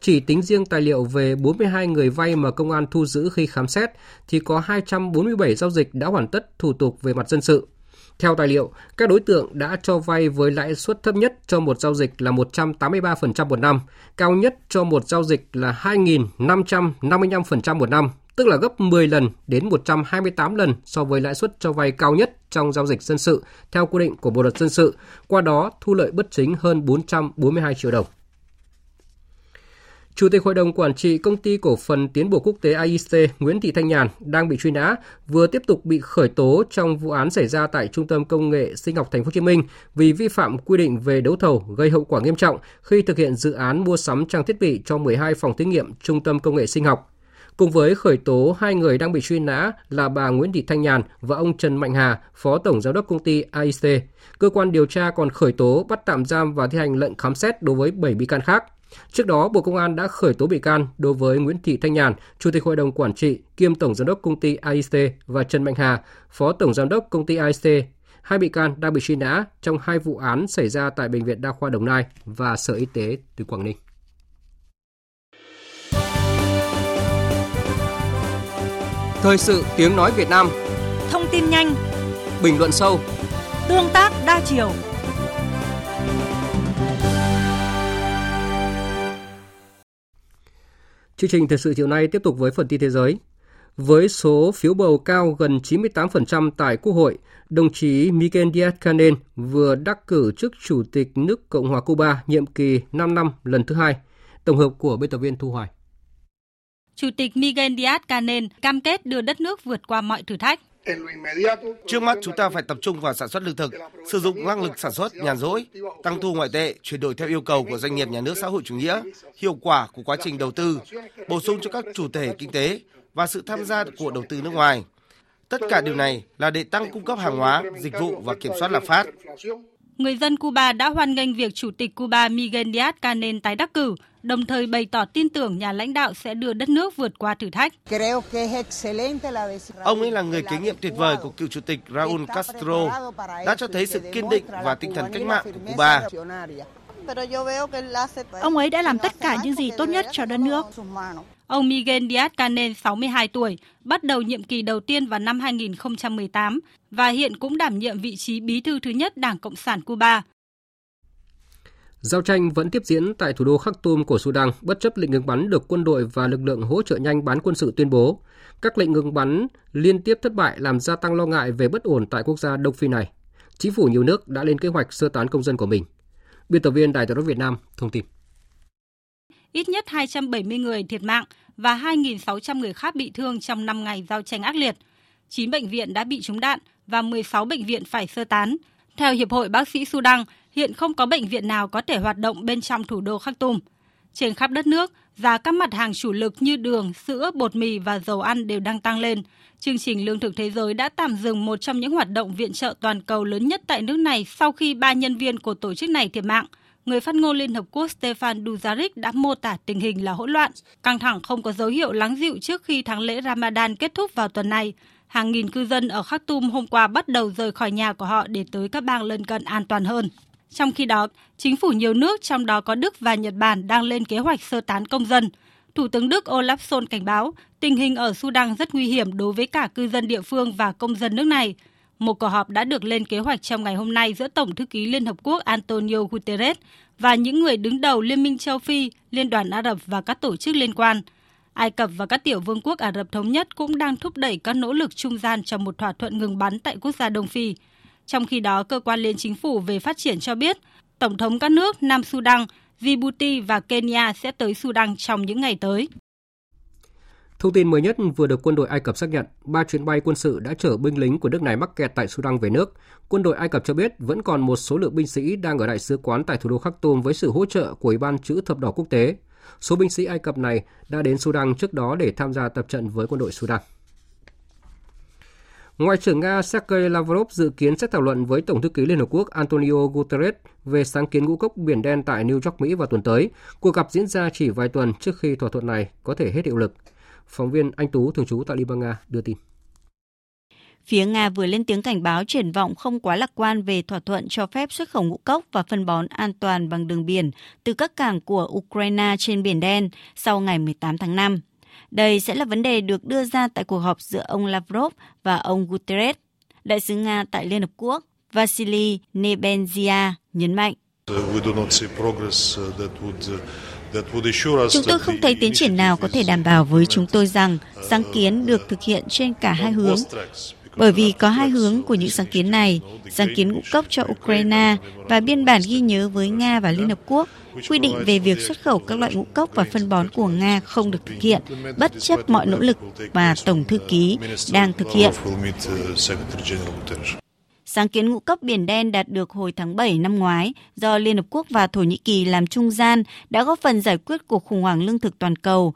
Chỉ tính riêng tài liệu về 42 người vay mà công an thu giữ khi khám xét thì có 247 giao dịch đã hoàn tất thủ tục về mặt dân sự. Theo tài liệu, các đối tượng đã cho vay với lãi suất thấp nhất cho một giao dịch là 183% một năm, cao nhất cho một giao dịch là 2.555% một năm tức là gấp 10 lần đến 128 lần so với lãi suất cho vay cao nhất trong giao dịch dân sự theo quy định của Bộ luật dân sự, qua đó thu lợi bất chính hơn 442 triệu đồng. Chủ tịch Hội đồng Quản trị Công ty Cổ phần Tiến bộ Quốc tế AIC Nguyễn Thị Thanh Nhàn đang bị truy nã, vừa tiếp tục bị khởi tố trong vụ án xảy ra tại Trung tâm Công nghệ Sinh học Thành phố Hồ Chí Minh vì vi phạm quy định về đấu thầu gây hậu quả nghiêm trọng khi thực hiện dự án mua sắm trang thiết bị cho 12 phòng thí nghiệm Trung tâm Công nghệ Sinh học Cùng với khởi tố hai người đang bị truy nã là bà Nguyễn Thị Thanh Nhàn và ông Trần Mạnh Hà, Phó Tổng Giám đốc công ty AIC. Cơ quan điều tra còn khởi tố, bắt tạm giam và thi hành lệnh khám xét đối với 7 bị can khác. Trước đó, Bộ Công an đã khởi tố bị can đối với Nguyễn Thị Thanh Nhàn, Chủ tịch Hội đồng Quản trị kiêm Tổng Giám đốc công ty AIC và Trần Mạnh Hà, Phó Tổng Giám đốc công ty AIC. Hai bị can đang bị truy nã trong hai vụ án xảy ra tại Bệnh viện Đa khoa Đồng Nai và Sở Y tế từ Quảng Ninh. Thời sự tiếng nói Việt Nam Thông tin nhanh Bình luận sâu Tương tác đa chiều Chương trình thời sự chiều nay tiếp tục với phần tin thế giới. Với số phiếu bầu cao gần 98% tại Quốc hội, đồng chí Miguel Díaz-Canel vừa đắc cử chức Chủ tịch nước Cộng hòa Cuba nhiệm kỳ 5 năm lần thứ hai. Tổng hợp của biên tập viên Thu Hoài. Chủ tịch Miguel Díaz-Canel cam kết đưa đất nước vượt qua mọi thử thách. Trước mắt chúng ta phải tập trung vào sản xuất lương thực, sử dụng năng lực sản xuất nhàn rỗi, tăng thu ngoại tệ, chuyển đổi theo yêu cầu của doanh nghiệp nhà nước xã hội chủ nghĩa, hiệu quả của quá trình đầu tư, bổ sung cho các chủ thể kinh tế và sự tham gia của đầu tư nước ngoài. Tất cả điều này là để tăng cung cấp hàng hóa, dịch vụ và kiểm soát lạm phát. Người dân Cuba đã hoan nghênh việc Chủ tịch Cuba Miguel Díaz-Canel tái đắc cử, đồng thời bày tỏ tin tưởng nhà lãnh đạo sẽ đưa đất nước vượt qua thử thách. Ông ấy là người kế nhiệm tuyệt vời của cựu chủ tịch Raúl Castro, đã cho thấy sự kiên định và tinh thần cách mạng của Cuba. Ông ấy đã làm tất cả những gì tốt nhất cho đất nước. Ông Miguel Díaz-Canel, 62 tuổi, bắt đầu nhiệm kỳ đầu tiên vào năm 2018 và hiện cũng đảm nhiệm vị trí bí thư thứ nhất Đảng Cộng sản Cuba. Giao tranh vẫn tiếp diễn tại thủ đô Khartoum của Sudan, bất chấp lệnh ngừng bắn được quân đội và lực lượng hỗ trợ nhanh bán quân sự tuyên bố. Các lệnh ngừng bắn liên tiếp thất bại làm gia tăng lo ngại về bất ổn tại quốc gia Đông Phi này. Chính phủ nhiều nước đã lên kế hoạch sơ tán công dân của mình. Biên tập viên Đài Truyền hình Việt Nam thông tin. Ít nhất 270 người thiệt mạng và 2.600 người khác bị thương trong 5 ngày giao tranh ác liệt. 9 bệnh viện đã bị trúng đạn và 16 bệnh viện phải sơ tán. Theo Hiệp hội Bác sĩ Sudan, hiện không có bệnh viện nào có thể hoạt động bên trong thủ đô Khartoum. Trên khắp đất nước, giá các mặt hàng chủ lực như đường, sữa, bột mì và dầu ăn đều đang tăng lên. Chương trình Lương thực Thế giới đã tạm dừng một trong những hoạt động viện trợ toàn cầu lớn nhất tại nước này sau khi ba nhân viên của tổ chức này thiệt mạng. Người phát ngôn Liên Hợp Quốc Stefan Dujarric đã mô tả tình hình là hỗn loạn, căng thẳng không có dấu hiệu lắng dịu trước khi tháng lễ Ramadan kết thúc vào tuần này. Hàng nghìn cư dân ở Khartoum hôm qua bắt đầu rời khỏi nhà của họ để tới các bang lân cận an toàn hơn. Trong khi đó, chính phủ nhiều nước trong đó có Đức và Nhật Bản đang lên kế hoạch sơ tán công dân. Thủ tướng Đức Olaf Scholz cảnh báo tình hình ở Sudan rất nguy hiểm đối với cả cư dân địa phương và công dân nước này. Một cuộc họp đã được lên kế hoạch trong ngày hôm nay giữa Tổng thư ký Liên Hợp Quốc Antonio Guterres và những người đứng đầu Liên minh châu Phi, Liên đoàn Ả Rập và các tổ chức liên quan. Ai Cập và các tiểu vương quốc Ả Rập Thống Nhất cũng đang thúc đẩy các nỗ lực trung gian cho một thỏa thuận ngừng bắn tại quốc gia Đông Phi. Trong khi đó, cơ quan liên chính phủ về phát triển cho biết, Tổng thống các nước Nam Sudan, Djibouti và Kenya sẽ tới Sudan trong những ngày tới. Thông tin mới nhất vừa được quân đội Ai Cập xác nhận, ba chuyến bay quân sự đã chở binh lính của nước này mắc kẹt tại Sudan về nước. Quân đội Ai Cập cho biết vẫn còn một số lượng binh sĩ đang ở đại sứ quán tại thủ đô Khartoum với sự hỗ trợ của Ủy ban chữ thập đỏ quốc tế. Số binh sĩ Ai Cập này đã đến Sudan trước đó để tham gia tập trận với quân đội Sudan. Ngoại trưởng Nga Sergei Lavrov dự kiến sẽ thảo luận với Tổng thư ký Liên Hợp Quốc Antonio Guterres về sáng kiến ngũ cốc Biển Đen tại New York, Mỹ vào tuần tới. Cuộc gặp diễn ra chỉ vài tuần trước khi thỏa thuận này có thể hết hiệu lực. Phóng viên Anh Tú, thường trú tại Liên bang Nga, đưa tin. Phía Nga vừa lên tiếng cảnh báo triển vọng không quá lạc quan về thỏa thuận cho phép xuất khẩu ngũ cốc và phân bón an toàn bằng đường biển từ các cảng của Ukraine trên Biển Đen sau ngày 18 tháng 5. Đây sẽ là vấn đề được đưa ra tại cuộc họp giữa ông Lavrov và ông Guterres. Đại sứ Nga tại Liên Hợp Quốc, Vasily Nebenzia nhấn mạnh. Chúng tôi không thấy tiến triển nào có thể đảm bảo với chúng tôi rằng sáng kiến được thực hiện trên cả hai hướng. Bởi vì có hai hướng của những sáng kiến này, sáng kiến ngũ cốc cho Ukraine và biên bản ghi nhớ với Nga và Liên Hợp Quốc quy định về việc xuất khẩu các loại ngũ cốc và phân bón của Nga không được thực hiện, bất chấp mọi nỗ lực mà Tổng thư ký đang thực hiện. Sáng kiến ngũ cốc Biển Đen đạt được hồi tháng 7 năm ngoái do Liên Hợp Quốc và Thổ Nhĩ Kỳ làm trung gian đã góp phần giải quyết cuộc khủng hoảng lương thực toàn cầu.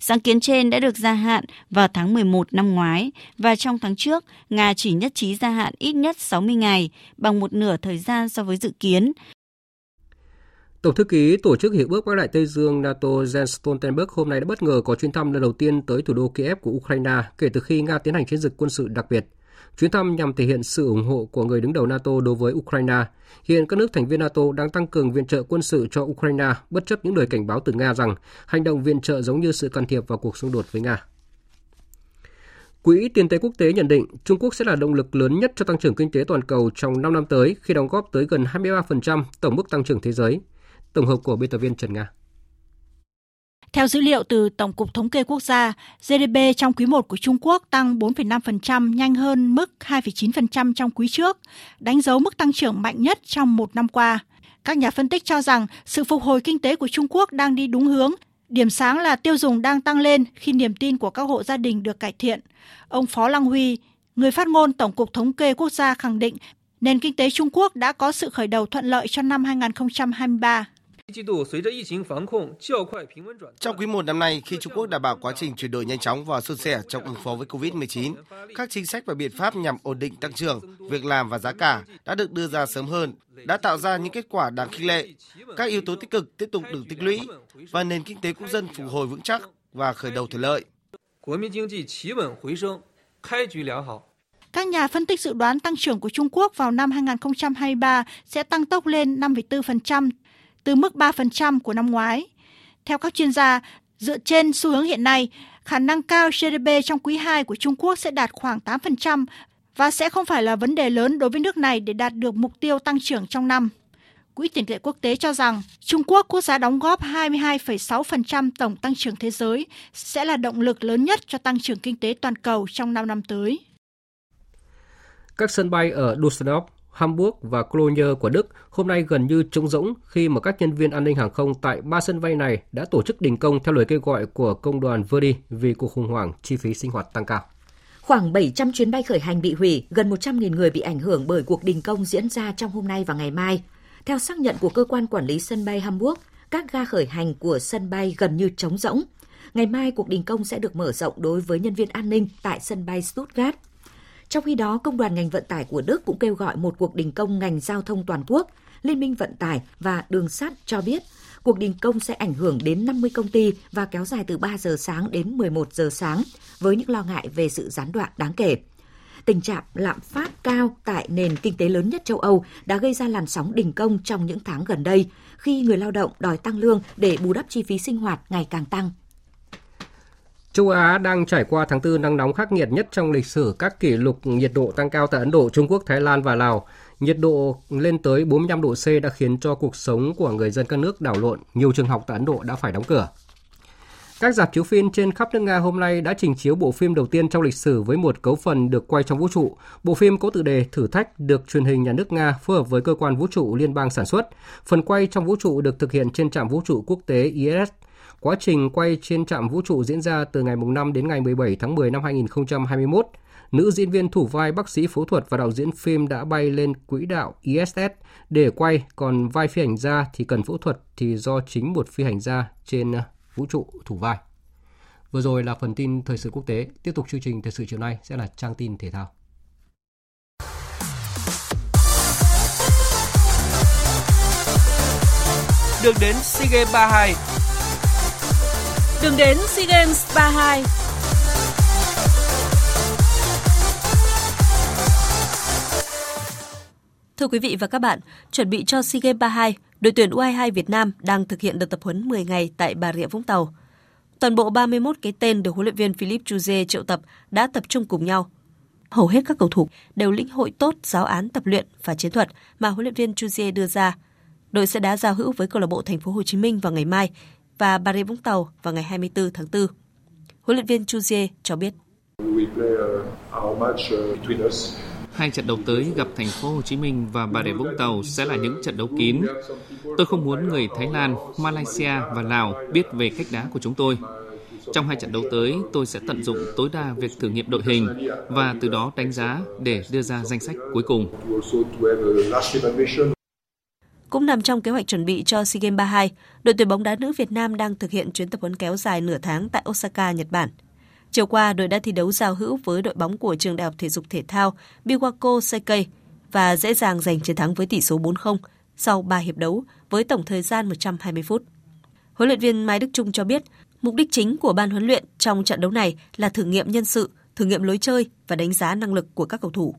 Sáng kiến trên đã được gia hạn vào tháng 11 năm ngoái và trong tháng trước, Nga chỉ nhất trí gia hạn ít nhất 60 ngày, bằng một nửa thời gian so với dự kiến. Tổng thư ký Tổ chức Hiệp ước Bắc Đại Tây Dương NATO Jens Stoltenberg hôm nay đã bất ngờ có chuyến thăm lần đầu tiên tới thủ đô Kiev của Ukraine kể từ khi Nga tiến hành chiến dịch quân sự đặc biệt. Chuyến thăm nhằm thể hiện sự ủng hộ của người đứng đầu NATO đối với Ukraine. Hiện các nước thành viên NATO đang tăng cường viện trợ quân sự cho Ukraine, bất chấp những lời cảnh báo từ Nga rằng hành động viện trợ giống như sự can thiệp vào cuộc xung đột với Nga. Quỹ tiền tệ quốc tế nhận định Trung Quốc sẽ là động lực lớn nhất cho tăng trưởng kinh tế toàn cầu trong 5 năm tới, khi đóng góp tới gần 23% tổng mức tăng trưởng thế giới. Tổng hợp của biên tập viên Trần Nga. Theo dữ liệu từ Tổng cục Thống kê Quốc gia, GDP trong quý 1 của Trung Quốc tăng 4,5% nhanh hơn mức 2,9% trong quý trước, đánh dấu mức tăng trưởng mạnh nhất trong một năm qua. Các nhà phân tích cho rằng sự phục hồi kinh tế của Trung Quốc đang đi đúng hướng. Điểm sáng là tiêu dùng đang tăng lên khi niềm tin của các hộ gia đình được cải thiện. Ông Phó Lăng Huy, người phát ngôn Tổng cục Thống kê Quốc gia khẳng định nền kinh tế Trung Quốc đã có sự khởi đầu thuận lợi cho năm 2023. Trong quý 1 năm nay, khi Trung Quốc đảm bảo quá trình chuyển đổi nhanh chóng và suôn sẻ trong ứng phó với COVID-19, các chính sách và biện pháp nhằm ổn định tăng trưởng, việc làm và giá cả đã được đưa ra sớm hơn, đã tạo ra những kết quả đáng khích lệ. Các yếu tố tích cực tiếp tục được tích lũy và nền kinh tế quốc dân phục hồi vững chắc và khởi đầu thuận lợi. Các nhà phân tích dự đoán tăng trưởng của Trung Quốc vào năm 2023 sẽ tăng tốc lên 5,4% từ mức 3% của năm ngoái. Theo các chuyên gia, dựa trên xu hướng hiện nay, khả năng cao GDP trong quý 2 của Trung Quốc sẽ đạt khoảng 8% và sẽ không phải là vấn đề lớn đối với nước này để đạt được mục tiêu tăng trưởng trong năm. Quỹ tiền tệ quốc tế cho rằng Trung Quốc, quốc gia đóng góp 22,6% tổng tăng trưởng thế giới, sẽ là động lực lớn nhất cho tăng trưởng kinh tế toàn cầu trong 5 năm tới. Các sân bay ở Düsseldorf, Hamburg và Cologne của Đức hôm nay gần như trống rỗng khi mà các nhân viên an ninh hàng không tại ba sân bay này đã tổ chức đình công theo lời kêu gọi của công đoàn Verdi vì cuộc khủng hoảng chi phí sinh hoạt tăng cao. Khoảng 700 chuyến bay khởi hành bị hủy, gần 100.000 người bị ảnh hưởng bởi cuộc đình công diễn ra trong hôm nay và ngày mai. Theo xác nhận của cơ quan quản lý sân bay Hamburg, các ga khởi hành của sân bay gần như trống rỗng. Ngày mai, cuộc đình công sẽ được mở rộng đối với nhân viên an ninh tại sân bay Stuttgart. Trong khi đó, Công đoàn ngành vận tải của Đức cũng kêu gọi một cuộc đình công ngành giao thông toàn quốc. Liên minh vận tải và đường sắt cho biết cuộc đình công sẽ ảnh hưởng đến 50 công ty và kéo dài từ 3 giờ sáng đến 11 giờ sáng với những lo ngại về sự gián đoạn đáng kể. Tình trạng lạm phát cao tại nền kinh tế lớn nhất châu Âu đã gây ra làn sóng đình công trong những tháng gần đây khi người lao động đòi tăng lương để bù đắp chi phí sinh hoạt ngày càng tăng. Châu Á đang trải qua tháng tư nắng nóng khắc nghiệt nhất trong lịch sử các kỷ lục nhiệt độ tăng cao tại Ấn Độ, Trung Quốc, Thái Lan và Lào. Nhiệt độ lên tới 45 độ C đã khiến cho cuộc sống của người dân các nước đảo lộn. Nhiều trường học tại Ấn Độ đã phải đóng cửa. Các dạp chiếu phim trên khắp nước Nga hôm nay đã trình chiếu bộ phim đầu tiên trong lịch sử với một cấu phần được quay trong vũ trụ. Bộ phim có tựa đề Thử thách được truyền hình nhà nước Nga phối hợp với cơ quan vũ trụ liên bang sản xuất. Phần quay trong vũ trụ được thực hiện trên trạm vũ trụ quốc tế ISS. Quá trình quay trên trạm vũ trụ diễn ra từ ngày 5 đến ngày 17 tháng 10 năm 2021. Nữ diễn viên thủ vai bác sĩ phẫu thuật và đạo diễn phim đã bay lên quỹ đạo ISS để quay, còn vai phi hành gia thì cần phẫu thuật thì do chính một phi hành gia trên ờ, vũ trụ thủ vai. Vừa rồi là phần tin thời sự quốc tế. Tiếp tục chương trình thời sự chiều nay sẽ là trang tin thể thao. Được đến SEA Games 32 Đường đến SEA Games 32 Thưa quý vị và các bạn, chuẩn bị cho SEA Games 32, đội tuyển U22 Việt Nam đang thực hiện đợt tập huấn 10 ngày tại Bà Rịa Vũng Tàu. Toàn bộ 31 cái tên được huấn luyện viên Philip Chuze triệu tập đã tập trung cùng nhau. Hầu hết các cầu thủ đều lĩnh hội tốt giáo án tập luyện và chiến thuật mà huấn luyện viên Chuze đưa ra. Đội sẽ đá giao hữu với câu lạc bộ Thành phố Hồ Chí Minh vào ngày mai và Bà Rịa Vũng Tàu vào ngày 24 tháng 4. Huấn luyện viên Chuze cho biết. Hai trận đấu tới gặp Thành phố Hồ Chí Minh và Bà Rịa Vũng Tàu sẽ là những trận đấu kín. Tôi không muốn người Thái Lan, Malaysia và Lào biết về cách đá của chúng tôi. Trong hai trận đấu tới, tôi sẽ tận dụng tối đa việc thử nghiệm đội hình và từ đó đánh giá để đưa ra danh sách cuối cùng. Cũng nằm trong kế hoạch chuẩn bị cho SEA Games 32, đội tuyển bóng đá nữ Việt Nam đang thực hiện chuyến tập huấn kéo dài nửa tháng tại Osaka, Nhật Bản – Chiều qua, đội đã thi đấu giao hữu với đội bóng của trường đại học thể dục thể thao Biwako Seikei và dễ dàng giành chiến thắng với tỷ số 4-0 sau 3 hiệp đấu với tổng thời gian 120 phút. Huấn luyện viên Mai Đức Trung cho biết, mục đích chính của ban huấn luyện trong trận đấu này là thử nghiệm nhân sự, thử nghiệm lối chơi và đánh giá năng lực của các cầu thủ.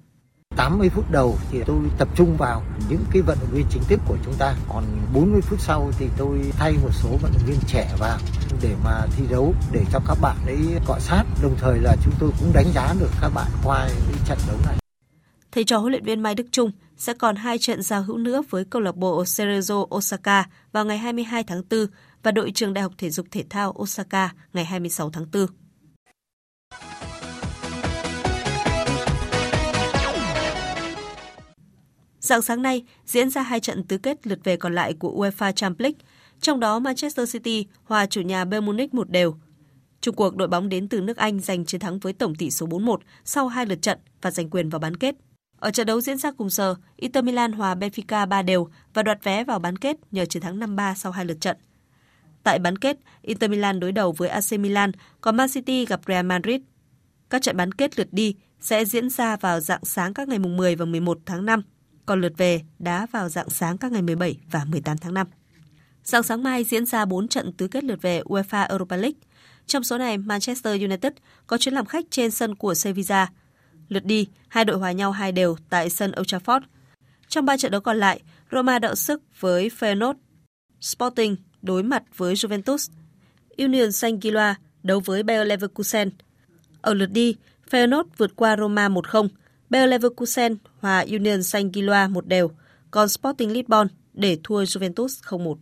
80 phút đầu thì tôi tập trung vào những cái vận động viên chính thức của chúng ta. Còn 40 phút sau thì tôi thay một số vận động viên trẻ vào để mà thi đấu, để cho các bạn ấy cọ sát. Đồng thời là chúng tôi cũng đánh giá được các bạn qua cái trận đấu này. Thầy trò huấn luyện viên Mai Đức Trung sẽ còn hai trận giao hữu nữa với câu lạc bộ Cerezo Osaka vào ngày 22 tháng 4 và đội trường Đại học Thể dục Thể thao Osaka ngày 26 tháng 4. Dạng sáng nay diễn ra hai trận tứ kết lượt về còn lại của UEFA Champions League, trong đó Manchester City hòa chủ nhà Bayern Munich một đều. Trung cuộc đội bóng đến từ nước Anh giành chiến thắng với tổng tỷ số 4-1 sau hai lượt trận và giành quyền vào bán kết. Ở trận đấu diễn ra cùng giờ, Inter Milan hòa Benfica 3 đều và đoạt vé vào bán kết nhờ chiến thắng 5-3 sau hai lượt trận. Tại bán kết, Inter Milan đối đầu với AC Milan, còn Man City gặp Real Madrid. Các trận bán kết lượt đi sẽ diễn ra vào dạng sáng các ngày mùng 10 và 11 tháng 5 còn lượt về đá vào dạng sáng các ngày 17 và 18 tháng 5. Sáng sáng mai diễn ra 4 trận tứ kết lượt về UEFA Europa League. Trong số này, Manchester United có chuyến làm khách trên sân của Sevilla. Lượt đi, hai đội hòa nhau hai đều tại sân Old Trafford. Trong ba trận đấu còn lại, Roma đọ sức với Feyenoord, Sporting đối mặt với Juventus, Union Saint-Gilloise đấu với Bayer Leverkusen. Ở lượt đi, Feyenoord vượt qua Roma 1-0, Bayer Leverkusen hòa Union Saint Gilloa một đều, còn Sporting Lisbon để thua Juventus 0-1.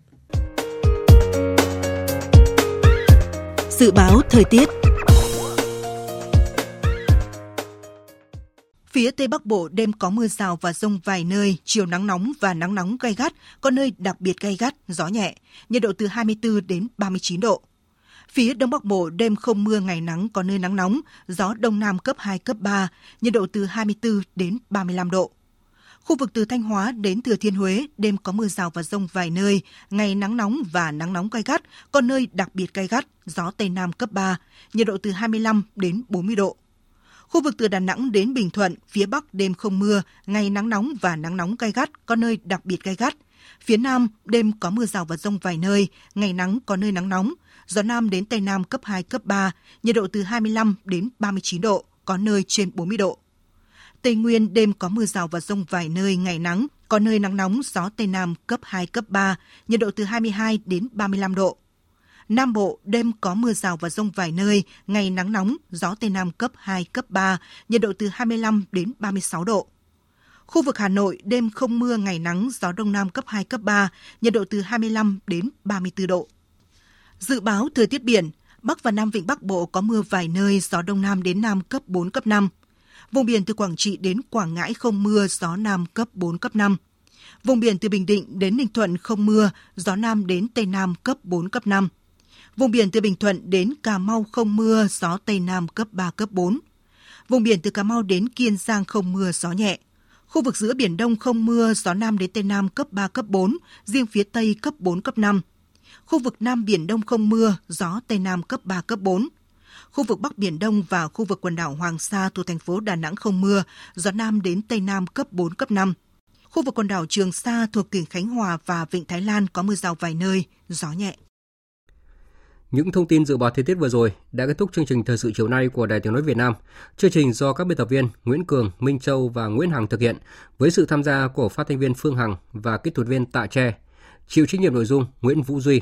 Dự báo thời tiết Phía Tây Bắc Bộ đêm có mưa rào và rông vài nơi, chiều nắng nóng và nắng nóng gay gắt, có nơi đặc biệt gay gắt, gió nhẹ, nhiệt độ từ 24 đến 39 độ. Phía Đông Bắc Bộ đêm không mưa ngày nắng có nơi nắng nóng, gió Đông Nam cấp 2, cấp 3, nhiệt độ từ 24 đến 35 độ. Khu vực từ Thanh Hóa đến Thừa Thiên Huế đêm có mưa rào và rông vài nơi, ngày nắng nóng và nắng nóng gai gắt, có nơi đặc biệt gai gắt, gió Tây Nam cấp 3, nhiệt độ từ 25 đến 40 độ. Khu vực từ Đà Nẵng đến Bình Thuận, phía Bắc đêm không mưa, ngày nắng nóng và nắng nóng gai gắt, có nơi đặc biệt gai gắt. Phía Nam, đêm có mưa rào và rông vài nơi, ngày nắng có nơi nắng nóng, gió Nam đến Tây Nam cấp 2, cấp 3, nhiệt độ từ 25 đến 39 độ, có nơi trên 40 độ. Tây Nguyên đêm có mưa rào và rông vài nơi, ngày nắng, có nơi nắng nóng, gió Tây Nam cấp 2, cấp 3, nhiệt độ từ 22 đến 35 độ. Nam Bộ đêm có mưa rào và rông vài nơi, ngày nắng nóng, gió Tây Nam cấp 2, cấp 3, nhiệt độ từ 25 đến 36 độ. Khu vực Hà Nội đêm không mưa, ngày nắng, gió Đông Nam cấp 2, cấp 3, nhiệt độ từ 25 đến 34 độ. Dự báo thời tiết biển, Bắc và Nam Vịnh Bắc Bộ có mưa vài nơi, gió Đông Nam đến Nam cấp 4, cấp 5. Vùng biển từ Quảng Trị đến Quảng Ngãi không mưa, gió Nam cấp 4, cấp 5. Vùng biển từ Bình Định đến Ninh Thuận không mưa, gió Nam đến Tây Nam cấp 4, cấp 5. Vùng biển từ Bình Thuận đến Cà Mau không mưa, gió Tây Nam cấp 3, cấp 4. Vùng biển từ Cà Mau đến Kiên Giang không mưa, gió nhẹ. Khu vực giữa Biển Đông không mưa, gió Nam đến Tây Nam cấp 3, cấp 4, riêng phía Tây cấp 4, cấp 5. Khu vực Nam Biển Đông không mưa, gió Tây Nam cấp 3, cấp 4. Khu vực Bắc Biển Đông và khu vực quần đảo Hoàng Sa thuộc thành phố Đà Nẵng không mưa, gió Nam đến Tây Nam cấp 4, cấp 5. Khu vực quần đảo Trường Sa thuộc tỉnh Khánh Hòa và Vịnh Thái Lan có mưa rào vài nơi, gió nhẹ. Những thông tin dự báo thời tiết vừa rồi đã kết thúc chương trình thời sự chiều nay của Đài Tiếng nói Việt Nam. Chương trình do các biên tập viên Nguyễn Cường, Minh Châu và Nguyễn Hằng thực hiện với sự tham gia của phát thanh viên Phương Hằng và kỹ thuật viên Tạ Tre. Chịu trách nhiệm nội dung Nguyễn Vũ Duy.